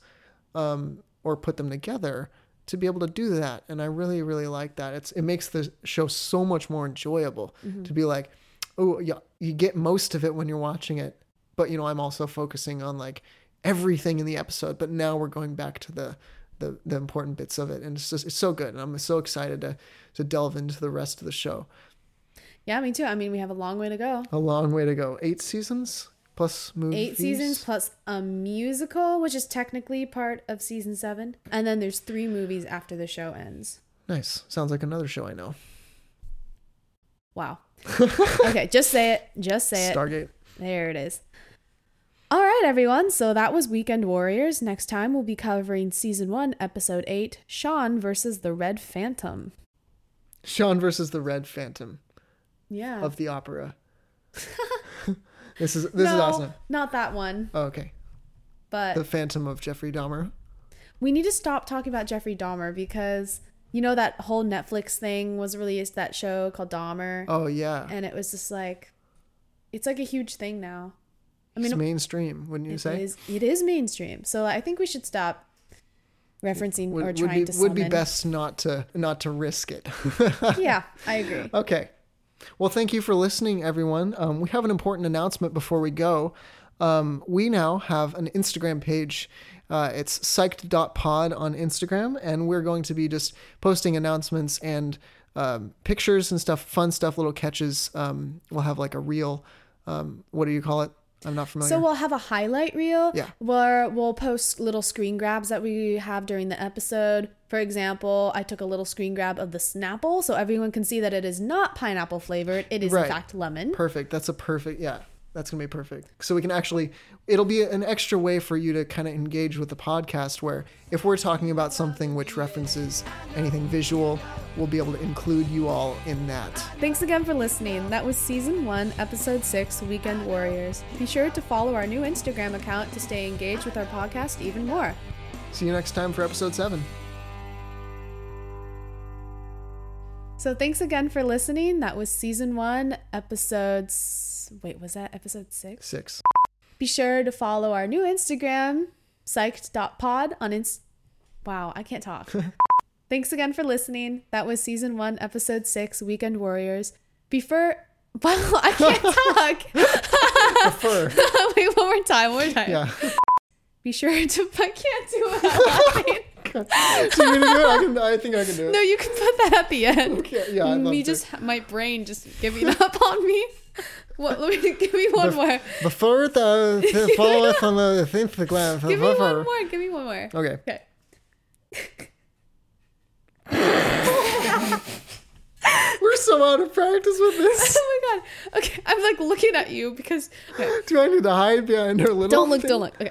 Speaker 1: um, or put them together to be able to do that. And i really really like that. It's it makes the show so much more enjoyable to be like oh yeah you get most of it when you're watching it but you know i'm also focusing on like everything in the episode but now we're going back to the the, the important bits of it. And it's just it's so good and i'm so excited to to delve into the rest of the show.
Speaker 2: Yeah, me too. I mean, we have a long way to go.
Speaker 1: a long way to go. Eight seasons plus movies
Speaker 2: Eight seasons plus a musical, which is technically part of season seven. And then there's three movies after the show ends.
Speaker 1: nice sounds like another show i know
Speaker 2: Wow. okay, just say it. Just say it.
Speaker 1: stargate
Speaker 2: There it is. All right, everyone. So that was Weekend Warriors. Next time we'll be covering season one, episode eight Shawn versus the Red Phantom.
Speaker 1: shawn versus the red phantom
Speaker 2: Yeah.
Speaker 1: of the opera. this is this is
Speaker 2: No,
Speaker 1: awesome.
Speaker 2: Not that one.
Speaker 1: Oh, okay,
Speaker 2: But
Speaker 1: the Phantom of Jeffrey Dahmer.
Speaker 2: we need to stop talking about Jeffrey Dahmer because you know that whole Netflix thing was released that show called Dahmer
Speaker 1: Oh yeah,
Speaker 2: and it was just like it's like a huge thing now. I mean
Speaker 1: it's mainstream, wouldn't you
Speaker 2: it
Speaker 1: say?
Speaker 2: is it is mainstream. So I think we should stop referencing
Speaker 1: Would,
Speaker 2: or
Speaker 1: would
Speaker 2: trying
Speaker 1: be
Speaker 2: to
Speaker 1: would be best not to not to risk it.
Speaker 2: Yeah, I agree.
Speaker 1: Okay. Well, thank you for listening, everyone. Um, we have an important announcement before we go. Um, we now have an Instagram page. Uh, it's psyched.pod on Instagram, and we're going to be just posting announcements and um, pictures and stuff, fun stuff, little catches. Um, we'll have like a reel. Um, what do you call it? I'm not familiar.
Speaker 2: So we'll have a highlight reel
Speaker 1: Yeah.
Speaker 2: where we'll post little screen grabs that we have during the episode. For example, I took a little screen grab of the Snapple so everyone can see that it is not pineapple flavored. It is
Speaker 1: Right.
Speaker 2: in fact lemon.
Speaker 1: Perfect. That's a perfect. Yeah, that's gonna be perfect. So we can actually, it'll be an extra way for you to kind of engage with the podcast. Where if we're talking about something which references anything visual, we'll be able to include you all in that.
Speaker 2: Thanks again for listening. That was season one, episode six, Weekend Warriors. Be sure to follow our new Instagram account to stay engaged with our podcast even more.
Speaker 1: See you next time for episode seven.
Speaker 2: So thanks again for listening. That was season one, episodes. Wait, was that episode six?
Speaker 1: Six.
Speaker 2: Be sure to follow our new Instagram, psyched.pod on Inst. Wow, I can't talk. Thanks again for listening. That was season one, episode six, Weekend Warriors. Be sure. Well, I can't talk.
Speaker 1: Fur.
Speaker 2: Wait, one more time, one more time.
Speaker 1: Yeah.
Speaker 2: Be sure to. I can't do it. I'm laughing.
Speaker 1: so you're gonna do it? I can. I think I can do it.
Speaker 2: no, you can put that at the end.
Speaker 1: Okay, yeah, I'd love
Speaker 2: me
Speaker 1: to.
Speaker 2: just my brain just giving up on me. What? Let me give me one more.
Speaker 1: Before the, uh, the follow us on the Instagram.
Speaker 2: Give me one more. Give me one more.
Speaker 1: Okay.
Speaker 2: Okay.
Speaker 1: We're so out of practice with this.
Speaker 2: Oh my god. Okay, I'm like looking at you because.
Speaker 1: Do I need to hide behind her little?
Speaker 2: Don't look.
Speaker 1: thing?
Speaker 2: Don't look. Okay.